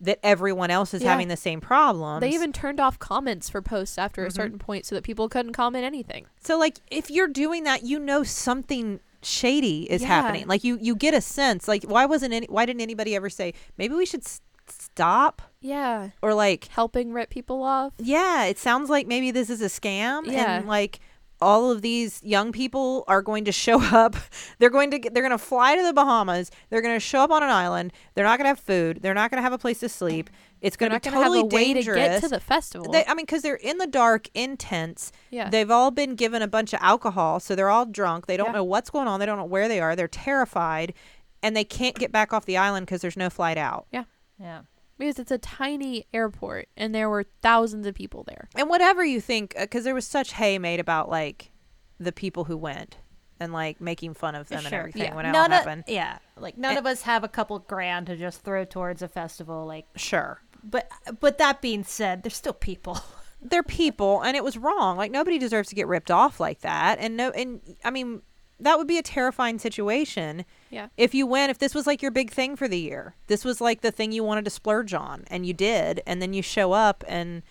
Speaker 2: that everyone else is
Speaker 1: Yeah.
Speaker 2: having the same problem.
Speaker 1: They even turned off comments for posts after
Speaker 2: Mhm.
Speaker 1: a certain point so that people couldn't comment anything.
Speaker 2: So like if you're doing that, you know something shady is
Speaker 1: Yeah.
Speaker 2: happening. Like you you get a sense. Like why wasn't any why didn't anybody ever say maybe we should s- stop
Speaker 1: Yeah.
Speaker 2: or like
Speaker 1: Helping rip people off.
Speaker 2: yeah, it sounds like maybe this is a scam
Speaker 1: Yeah.
Speaker 2: and like all of these young people are going to show up. They're going to get, they're going to fly to the Bahamas. They're going to show up on an island. They're not going to have food. They're not going to have a place to sleep. It's going to be
Speaker 1: going to
Speaker 2: totally
Speaker 1: have a way
Speaker 2: dangerous.
Speaker 1: to get to the festival.
Speaker 2: They, I mean, because they're in the dark, in tents.
Speaker 1: yeah.
Speaker 2: They've all been given a bunch of alcohol, so they're all drunk. They don't
Speaker 1: Yeah.
Speaker 2: know what's going on. They don't know where they are. They're terrified, and they can't get back off the island because there's no flight out.
Speaker 3: Yeah. Yeah.
Speaker 1: Because it's a tiny airport and there were thousands of people there.
Speaker 2: And whatever you think, because there was such hay made about like the people who went and like making fun of them and everything
Speaker 1: Yeah.
Speaker 2: when it all
Speaker 3: None of,
Speaker 2: happened.
Speaker 3: yeah, like none
Speaker 2: Eh.
Speaker 3: of us have a couple grand to just throw towards a festival. Like,
Speaker 2: Sure.
Speaker 3: but but that being said, there's still people.
Speaker 2: They're people, and it was wrong. Like nobody deserves to get ripped off like that. And no, and I mean that would be a terrifying situation.
Speaker 1: Yeah.
Speaker 2: if you went if this was like your big thing for the year this was like the thing you wanted to splurge on and you did and then you show up and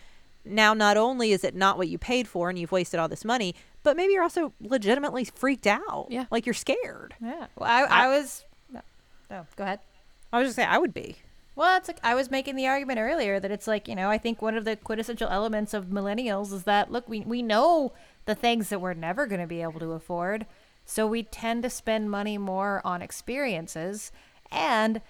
Speaker 2: now not only is it not what you paid for and you've wasted all this money but maybe you're also legitimately freaked out
Speaker 1: Yeah.
Speaker 2: like you're scared
Speaker 3: Yeah. Well, I, I, was. No, no, go ahead.
Speaker 2: i was just saying i would be
Speaker 3: Well, it's like I was making the argument earlier that it's like you know I think one of the quintessential elements of millennials is that look we we know the things that we're never going to be able to afford, so we tend to spend money more on experiences, and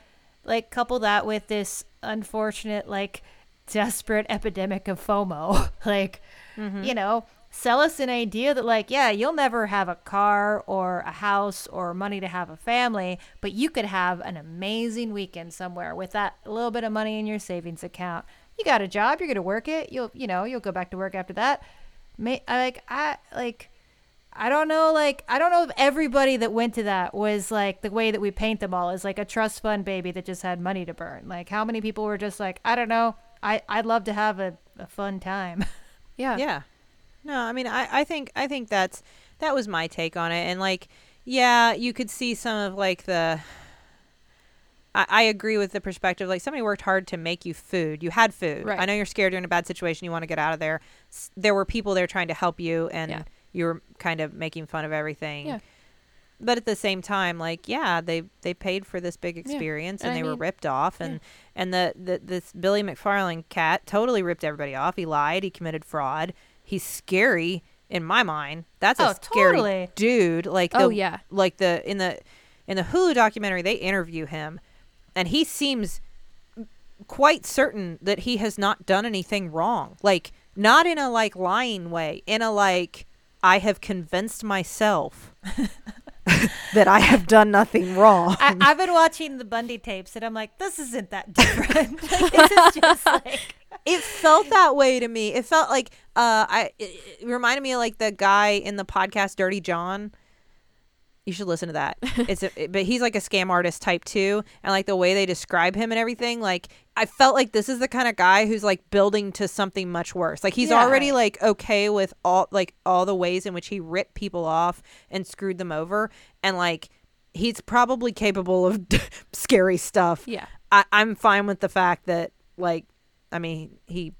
Speaker 3: like couple that with this unfortunate like desperate epidemic of FOMO, like mm-hmm. you know sell us an idea that like yeah you'll never have a car or a house or money to have a family but you could have an amazing weekend somewhere with that little bit of money in your savings account. You got a job you're gonna work it you'll you know you'll go back to work after that. May, I, like i like i don't know like i don't know if everybody that went to that was like the way that we paint them all is like a trust fund baby that just had money to burn. Like how many people were just like i don't know. I i'd love to have a, a fun time.
Speaker 1: Yeah.
Speaker 2: yeah. No i mean I, I think i think that's that was my take on it. And like yeah you could see some of like the I, I agree with the perspective like somebody worked hard to make you food. You had food.
Speaker 1: Right.
Speaker 2: i know you're scared you're in a bad situation you want to get out of there. S- there were people there trying to help you and
Speaker 1: Yeah.
Speaker 2: You were kind of making fun of everything.
Speaker 1: Yeah.
Speaker 2: but at the same time like yeah they they paid for this big experience
Speaker 1: And
Speaker 2: and,
Speaker 1: I
Speaker 2: they were ripped off and and the, the this billy mcfarland cat totally ripped everybody off. He lied. He committed fraud. He's scary in my mind. That's
Speaker 3: Oh,
Speaker 2: a scary
Speaker 3: totally.
Speaker 2: dude. Like
Speaker 1: Oh, yeah.
Speaker 2: like the in the in the hulu documentary they interview him and he seems quite certain that he has not done anything wrong. Like not in a like lying way in a like i have convinced myself that i have done nothing wrong.
Speaker 3: I, I've been watching the Bundy tapes, and I'm like, this isn't that different. like, this is just like,
Speaker 2: it felt that way to me. It felt like uh i it, it reminded me of like the guy in the podcast dirty john you should listen to that it's a, but he's like a scam artist type too and like the way they describe him and everything like i felt like this is the kind of guy who's like building to something much worse like he's
Speaker 1: Yeah.
Speaker 2: already like okay with all like all the ways in which he ripped people off and screwed them over and like he's probably capable of scary stuff
Speaker 1: Yeah.
Speaker 2: I, I'm fine with the fact that like I mean he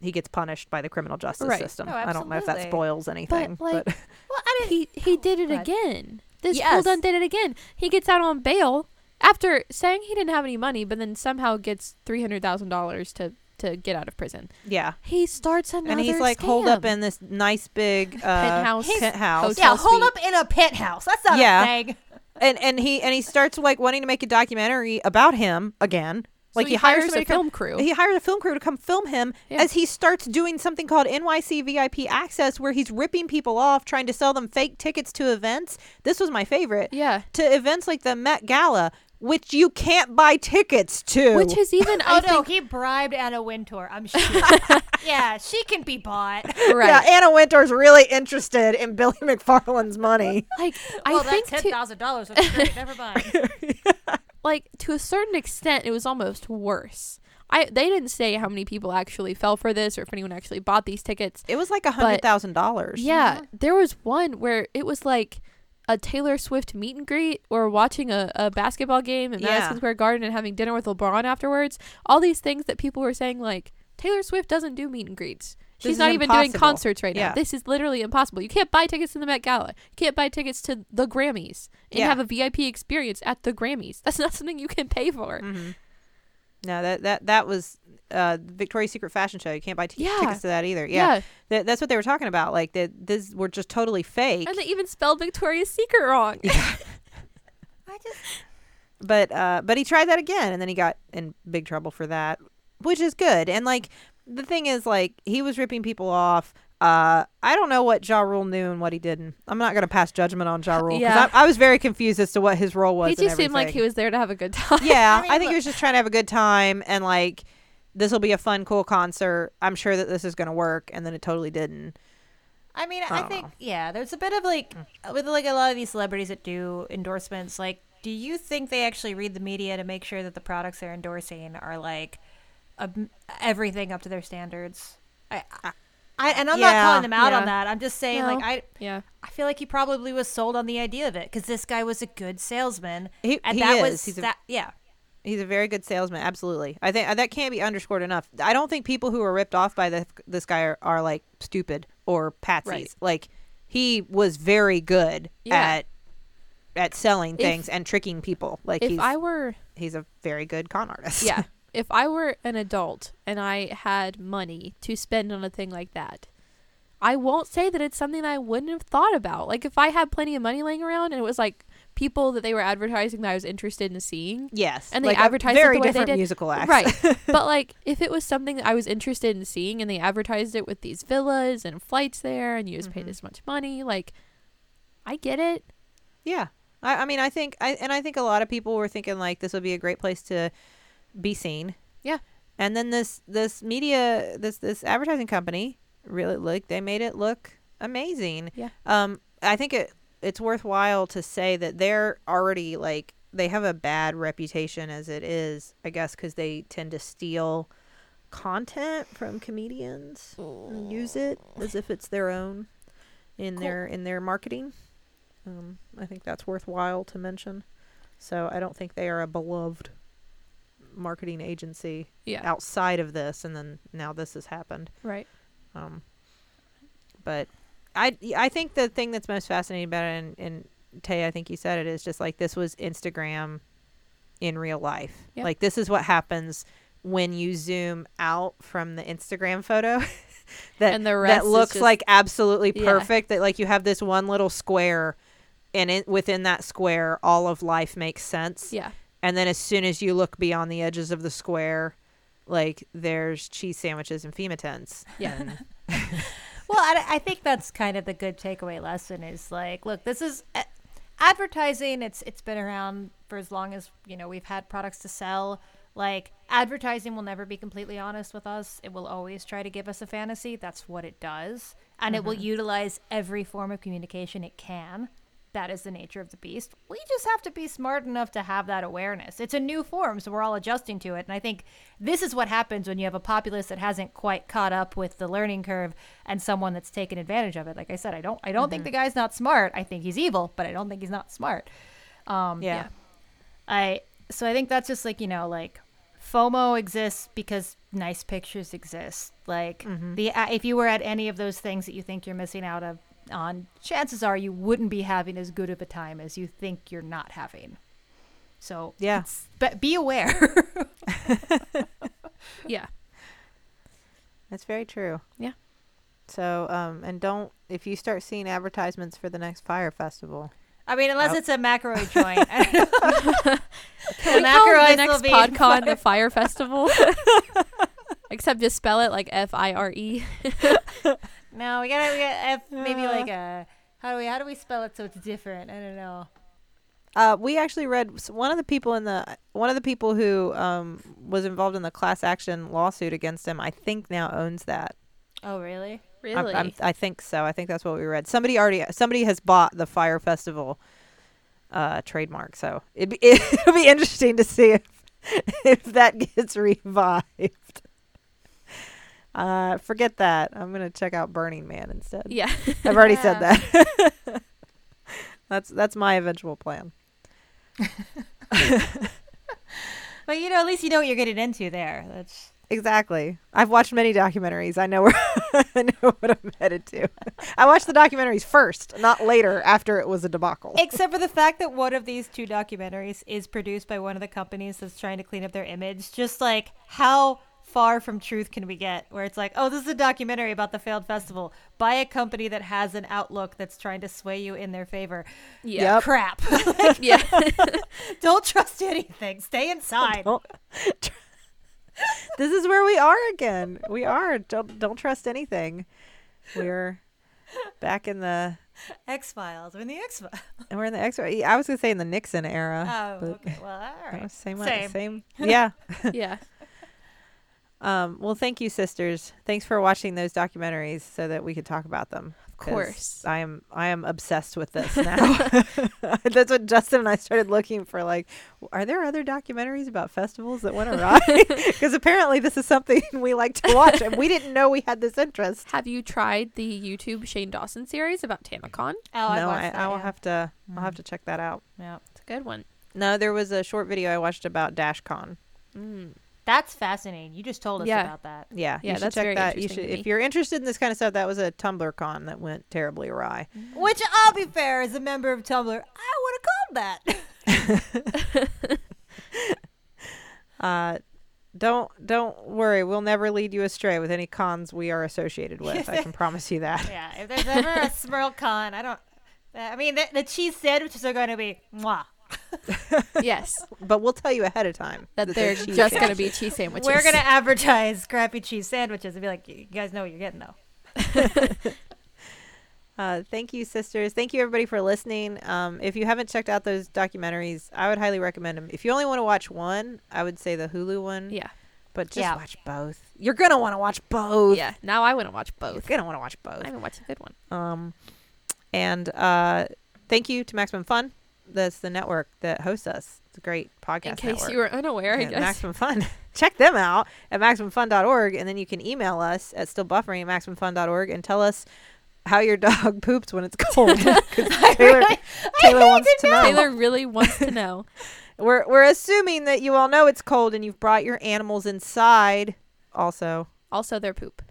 Speaker 2: he gets punished by the criminal justice
Speaker 1: Right.
Speaker 2: system.
Speaker 3: Oh,
Speaker 2: I don't know if that spoils anything,
Speaker 1: like,
Speaker 2: but
Speaker 3: Well, I didn't.
Speaker 1: he he oh, did it
Speaker 3: Go ahead.
Speaker 1: again. This fool
Speaker 3: Yes.
Speaker 1: done did it again. He gets out on bail after saying he didn't have any money, but then somehow gets three hundred thousand dollars to to get out of prison.
Speaker 2: yeah.
Speaker 1: He starts another
Speaker 2: And he's like holed up in this nice big uh,
Speaker 1: Penthouse.
Speaker 2: penthouse.
Speaker 3: Yeah, hold up in a penthouse. That's not
Speaker 2: Yeah.
Speaker 3: a thing.
Speaker 2: and and he and he starts like wanting to make a documentary about him again.
Speaker 1: So
Speaker 2: Like
Speaker 1: he,
Speaker 2: hires,
Speaker 1: hires a
Speaker 2: somebody to come-
Speaker 1: film crew.
Speaker 2: He hires a film crew to come film him
Speaker 1: Yeah.
Speaker 2: as he starts doing something called NYC VIP Access, where he's ripping people off, trying to sell them fake tickets to events. This was my favorite.
Speaker 1: yeah,
Speaker 2: To events like the Met Gala, which you can't buy tickets to.
Speaker 1: which is even
Speaker 3: Oh
Speaker 1: I
Speaker 3: no,
Speaker 1: think
Speaker 3: he bribed Anna Wintour. I'm sure. yeah, she can be bought.
Speaker 1: right.
Speaker 2: Yeah, Anna Wintour's really interested in Billy McFarland's money.
Speaker 1: like
Speaker 3: well,
Speaker 1: I think
Speaker 3: that's
Speaker 1: to,
Speaker 3: ten thousand dollars. Never mind.
Speaker 1: Like to a certain extent it was almost worse. I they didn't say how many people actually fell for this or if anyone actually bought these tickets.
Speaker 2: It was like a hundred thousand dollars.
Speaker 1: Yeah, there was one where it was like a Taylor Swift meet and greet or watching a, a basketball game at
Speaker 2: Yeah.
Speaker 1: Madison Square Garden and having dinner with LeBron afterwards. All these things that people were saying like Taylor Swift doesn't do meet and greets.
Speaker 2: This
Speaker 1: She's not even doing concerts right
Speaker 2: Yeah.
Speaker 1: now. This is literally impossible. You can't buy tickets to the Met Gala. You can't buy tickets to the Grammys and
Speaker 2: Yeah.
Speaker 1: have a VIP experience at the Grammys. That's not something you can pay for.
Speaker 2: hmm No, that that that was uh Victoria's Secret fashion show. You can't buy t-
Speaker 1: Yeah.
Speaker 2: tickets to that either. Yeah,
Speaker 1: Yeah.
Speaker 2: That, that's what they were talking about. Like that, this were just totally fake.
Speaker 1: And they even spelled Victoria's Secret wrong.
Speaker 3: I just
Speaker 2: but uh, but he tried that again, and then he got in big trouble for that, which is good. And like the thing is, like he was ripping people off. Uh, I don't know what Ja Rule knew and what he didn't. I'm not gonna pass judgment on Ja Rule because
Speaker 1: Yeah.
Speaker 2: I, I was very confused as to what his role was.
Speaker 1: he
Speaker 2: and
Speaker 1: just seemed like he was there to have a good time.
Speaker 2: Yeah,
Speaker 3: I mean,
Speaker 2: I think he was just trying to have a good time and like this will be a fun, cool concert. I'm sure that this is gonna work, and then it totally didn't.
Speaker 3: I mean,
Speaker 2: I
Speaker 3: I, think
Speaker 2: know.
Speaker 3: yeah, there's a bit of like with like a lot of these celebrities that do endorsements. Like, do you think they actually read the media to make sure that the products they're endorsing are like um, everything up to their standards? I, I, I and I'm not calling them out
Speaker 1: yeah.
Speaker 3: on that. I'm just saying,
Speaker 1: No.
Speaker 3: like, I
Speaker 1: Yeah.
Speaker 3: I feel like he probably was sold on the idea of it because this guy was a good salesman,
Speaker 2: He-
Speaker 3: and
Speaker 2: he
Speaker 3: that
Speaker 2: is.
Speaker 3: was
Speaker 2: He's a-
Speaker 3: that. yeah,
Speaker 2: He's a very good salesman. Absolutely, I think uh, that can't be underscored enough. I don't think people who are ripped off by the, this guy are, are like stupid or patsies.
Speaker 1: Right.
Speaker 2: Like he was very good
Speaker 1: Yeah.
Speaker 2: at at selling
Speaker 1: If-
Speaker 2: things and tricking people. Like
Speaker 1: If
Speaker 2: he's
Speaker 1: I were
Speaker 2: he's a very good con artist.
Speaker 1: yeah, if I were an adult and I had money to spend on a thing like that, I won't say that it's something I wouldn't have thought about. Like if I had plenty of money laying around and it was like people that they were advertising that I was interested in seeing.
Speaker 2: yes,
Speaker 1: And they
Speaker 2: like
Speaker 1: advertised it
Speaker 2: very
Speaker 1: the way they
Speaker 2: different musical acts.
Speaker 1: Right. but like if it was something that I was interested in seeing and they advertised it with these villas and flights there and you just pay
Speaker 2: Mhm.
Speaker 1: this much money, like I get it.
Speaker 2: Yeah. I, I mean, I think, I and I think a lot of people were thinking like this would be a great place to be seen.
Speaker 1: Yeah.
Speaker 2: And then this this media this this advertising company really like they made it look amazing.
Speaker 1: Yeah.
Speaker 2: Um, I think it it's worthwhile to say that they're already like they have a bad reputation as it is. I guess because they tend to steal content from comedians and use it as if it's their own in
Speaker 1: Cool.
Speaker 2: their in their marketing. Um, I think that's worthwhile to mention. So I don't think they are a beloved marketing agency
Speaker 1: Yeah.
Speaker 2: outside of this, and then now this has happened.
Speaker 1: Right.
Speaker 2: Um, but I I think the thing that's most fascinating about it, and, and Tay, I think you said it, is just like this was Instagram in real life.
Speaker 1: Yeah.
Speaker 2: Like this is what happens when you zoom out from the Instagram photo. that
Speaker 1: And the rest
Speaker 2: that looks
Speaker 1: just-
Speaker 2: like absolutely
Speaker 1: Yeah.
Speaker 2: perfect. That like you have this one little square, and it, within that square, all of life makes sense.
Speaker 1: Yeah.
Speaker 2: And then as soon as you look beyond the edges of the square, like there's cheese sandwiches and FEMA tents.
Speaker 1: Yeah.
Speaker 3: Well, I, I think that's kind of the good takeaway lesson is like, look, this is eh, advertising. It's it's been around for as long as you know we've had products to sell. Like advertising will never be completely honest with us. It will always try to give us a fantasy. That's what it does, and it will mm-hmm. utilize every form of communication it can. That is the nature of the beast. We just have to be smart enough to have that awareness. It's a new form, so we're all adjusting to it. And I think this is what happens when you have a populace that hasn't quite caught up with the learning curve and someone that's taken advantage of it. Like I said, I don't I don't think the guy's not smart. I think he's evil, but I don't think he's not smart. Um
Speaker 2: yeah.
Speaker 3: I so I think that's just like, you know, like FOMO exists because nice pictures exist. Like
Speaker 2: Mhm.
Speaker 3: the uh, if you were at any of those things that you think you're missing out of on, chances are you wouldn't be having as good of a time as you think you're not having. So
Speaker 2: Yeah.
Speaker 3: but be aware.
Speaker 1: Yeah.
Speaker 2: That's very true.
Speaker 1: Yeah.
Speaker 2: So, um, and don't if you start seeing advertisements for the next Fyre festival.
Speaker 3: I mean, unless
Speaker 2: Oh.
Speaker 3: it's a McElroy joint. I don't know.
Speaker 1: Can we
Speaker 3: The
Speaker 1: call the next
Speaker 3: be
Speaker 1: PodCon the Fire Festival? Except just spell it like F I R E.
Speaker 3: no, we gotta, we gotta have maybe
Speaker 2: Uh.
Speaker 3: like a how do we how do we spell it so it's different? I don't know.
Speaker 2: Uh, we actually read one of the people in the one of the people who um, was involved in the class action lawsuit against him. I think now owns that.
Speaker 3: Oh, really?
Speaker 2: I'm-
Speaker 1: Really?
Speaker 2: I'm, I think so. I think that's what we read. Somebody already somebody has bought the Fyre Festival uh, trademark. So it'd be, it'll be interesting to see if if that gets revived. Uh, forget that. I'm gonna check out Burning Man instead.
Speaker 1: yeah.
Speaker 2: I've already said that. that's that's my eventual plan.
Speaker 3: But you know, at least you know what you're getting into there. That's
Speaker 2: Exactly. I've watched many documentaries. I know where I know what I'm headed to. I watched the documentaries first, not later after it was a debacle.
Speaker 3: except for the fact that one of these two documentaries is produced by one of the companies that's trying to clean up their image. Just like how far from truth can we get? Where it's like, oh, this is a documentary about the failed festival by a company that has an outlook that's trying to sway you in their favor.
Speaker 1: Yeah.
Speaker 2: Yep.
Speaker 3: Crap.
Speaker 1: Yeah.
Speaker 3: Don't trust anything. Stay inside.
Speaker 2: Don't- this is where we are again. We are. Don't don't trust anything. We're back in the
Speaker 3: X Files. We're in the X Files.
Speaker 2: And we're in the X. I was gonna say in the Nixon era.
Speaker 3: Oh,
Speaker 2: but
Speaker 3: okay. Well, all
Speaker 2: that
Speaker 3: right.
Speaker 2: was Same,
Speaker 3: Same.
Speaker 2: same. Yeah.
Speaker 1: yeah.
Speaker 2: Um, well, thank you, sisters. Thanks for watching those documentaries so that we could talk about them.
Speaker 1: Of course.
Speaker 2: I am I am obsessed with this now. That's what Justin and I started looking for. Like, are there other documentaries about festivals that went awry? Because apparently this is something we like to watch, and we didn't know we had this interest.
Speaker 1: Have you tried the YouTube Shane Dawson series about TanaCon?
Speaker 3: Oh, I
Speaker 2: no,
Speaker 3: watched
Speaker 2: I,
Speaker 3: that,
Speaker 2: I will
Speaker 3: yeah.
Speaker 2: have to. I'll
Speaker 3: Mm.
Speaker 2: have to check that out.
Speaker 3: Yeah.
Speaker 1: It's a good one.
Speaker 2: No, there was a short video I watched about DashCon.
Speaker 1: Mm.
Speaker 3: That's fascinating. You just told us
Speaker 1: Yeah.
Speaker 3: about that.
Speaker 2: Yeah,
Speaker 1: Yeah,
Speaker 2: you should
Speaker 1: that's
Speaker 2: check
Speaker 1: very
Speaker 2: that. You
Speaker 1: interesting
Speaker 2: should,
Speaker 1: to
Speaker 2: if you're interested in this kind of stuff. That was a Tumblr con that went terribly awry.
Speaker 3: Which, I'll be fair, as a member of Tumblr, I would have called that.
Speaker 2: Uh, don't don't worry. We'll never lead you astray with any cons we are associated with. I can promise you that.
Speaker 3: yeah, if there's ever a Smirl con, I don't. I mean, the, the cheese sandwiches are going to be mwah.
Speaker 1: yes.
Speaker 2: But we'll tell you ahead of time
Speaker 1: That
Speaker 2: they're
Speaker 1: they're just going to be cheese sandwiches.
Speaker 3: We're going to advertise crappy cheese sandwiches and be like, you guys know what you're getting, though.
Speaker 2: Uh, thank you, sisters. Thank you, everybody, for listening. Um, if you haven't checked out those documentaries, I would highly recommend them. If you only want to watch one, I would say the Hulu one.
Speaker 1: Yeah.
Speaker 2: But just
Speaker 3: Yeah.
Speaker 2: watch both. You're gonna want to watch both.
Speaker 1: Yeah. Now I want to watch both.
Speaker 2: You're gonna want to watch both.
Speaker 1: I haven't watched a good one.
Speaker 2: Um, and uh, thank you to Maximum Fun. That's the network that hosts us. It's a great podcast.
Speaker 1: In case
Speaker 2: network.
Speaker 1: you were unaware, I
Speaker 2: Yeah,
Speaker 1: guess.
Speaker 2: Maximum Fun. Check them out at MaximumFun.org, and then you can email us at stillbuffering at MaximumFun.org and tell us how your dog poops when it's cold. 'Cause Teylor, Teylor wants to know.
Speaker 1: Teylor really wants to know.
Speaker 2: We're we're assuming that you all know it's cold and you've brought your animals inside. Also,
Speaker 1: Also, their poop.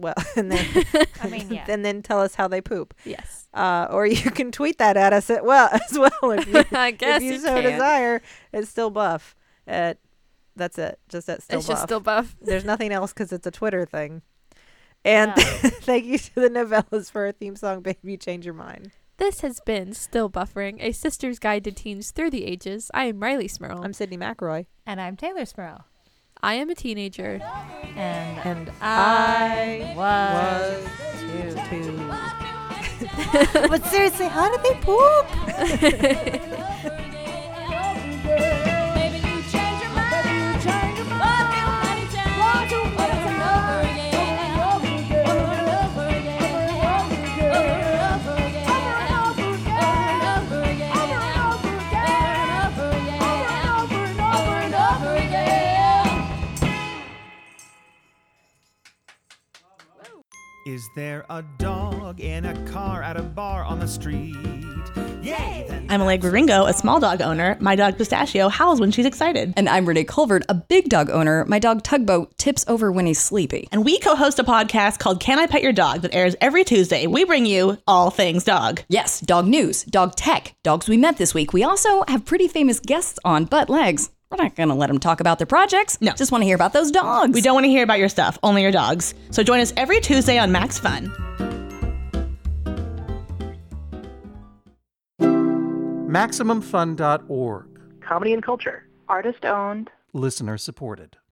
Speaker 2: Well, and then
Speaker 3: I mean, yeah.
Speaker 2: and then tell us how they poop.
Speaker 1: Yes.
Speaker 2: Uh, or you can tweet that at us at well as well if you,
Speaker 1: I guess
Speaker 2: if you,
Speaker 1: you
Speaker 2: so
Speaker 1: can.
Speaker 2: desire. It's still buff. At that's it. Just at still
Speaker 1: it's
Speaker 2: buff.
Speaker 1: just still buff.
Speaker 2: There's nothing else because it's a Twitter thing. And
Speaker 3: Yeah.
Speaker 2: thank you to the Nouvellas for our theme song, "Baby Change Your Mind."
Speaker 1: This has been Still Buffering, a sister's guide to teens through the ages. I am Rileigh Smirl.
Speaker 2: I'm Sydnee McElroy,
Speaker 3: And I'm Teylor Smirl.
Speaker 1: I am a teenager.
Speaker 3: And
Speaker 2: and
Speaker 3: I
Speaker 2: was
Speaker 3: was
Speaker 2: too.
Speaker 3: but seriously, how did they poop?
Speaker 4: Is there a dog in a car at a bar on the street? Yay! I'm Allegra Ringo, a small dog owner. My dog Pistachio howls when she's excited.
Speaker 5: And I'm Renee Colvert, a big dog owner. My dog Tugboat tips over when he's sleepy.
Speaker 4: And we co host a podcast called Can I Pet Your Dog that airs every Tuesday. We bring you all things dog.
Speaker 5: Yes, dog news, dog tech, dogs we met this week. We also have pretty famous guests on Butt Legs. We're not going to let them talk about their projects.
Speaker 4: No.
Speaker 5: Just want to hear about those dogs.
Speaker 4: We don't want to hear about your stuff, only your dogs. So join us every Tuesday on Max Fun.
Speaker 6: MaximumFun.org.
Speaker 7: Comedy and culture. Artist owned.
Speaker 6: Listener supported.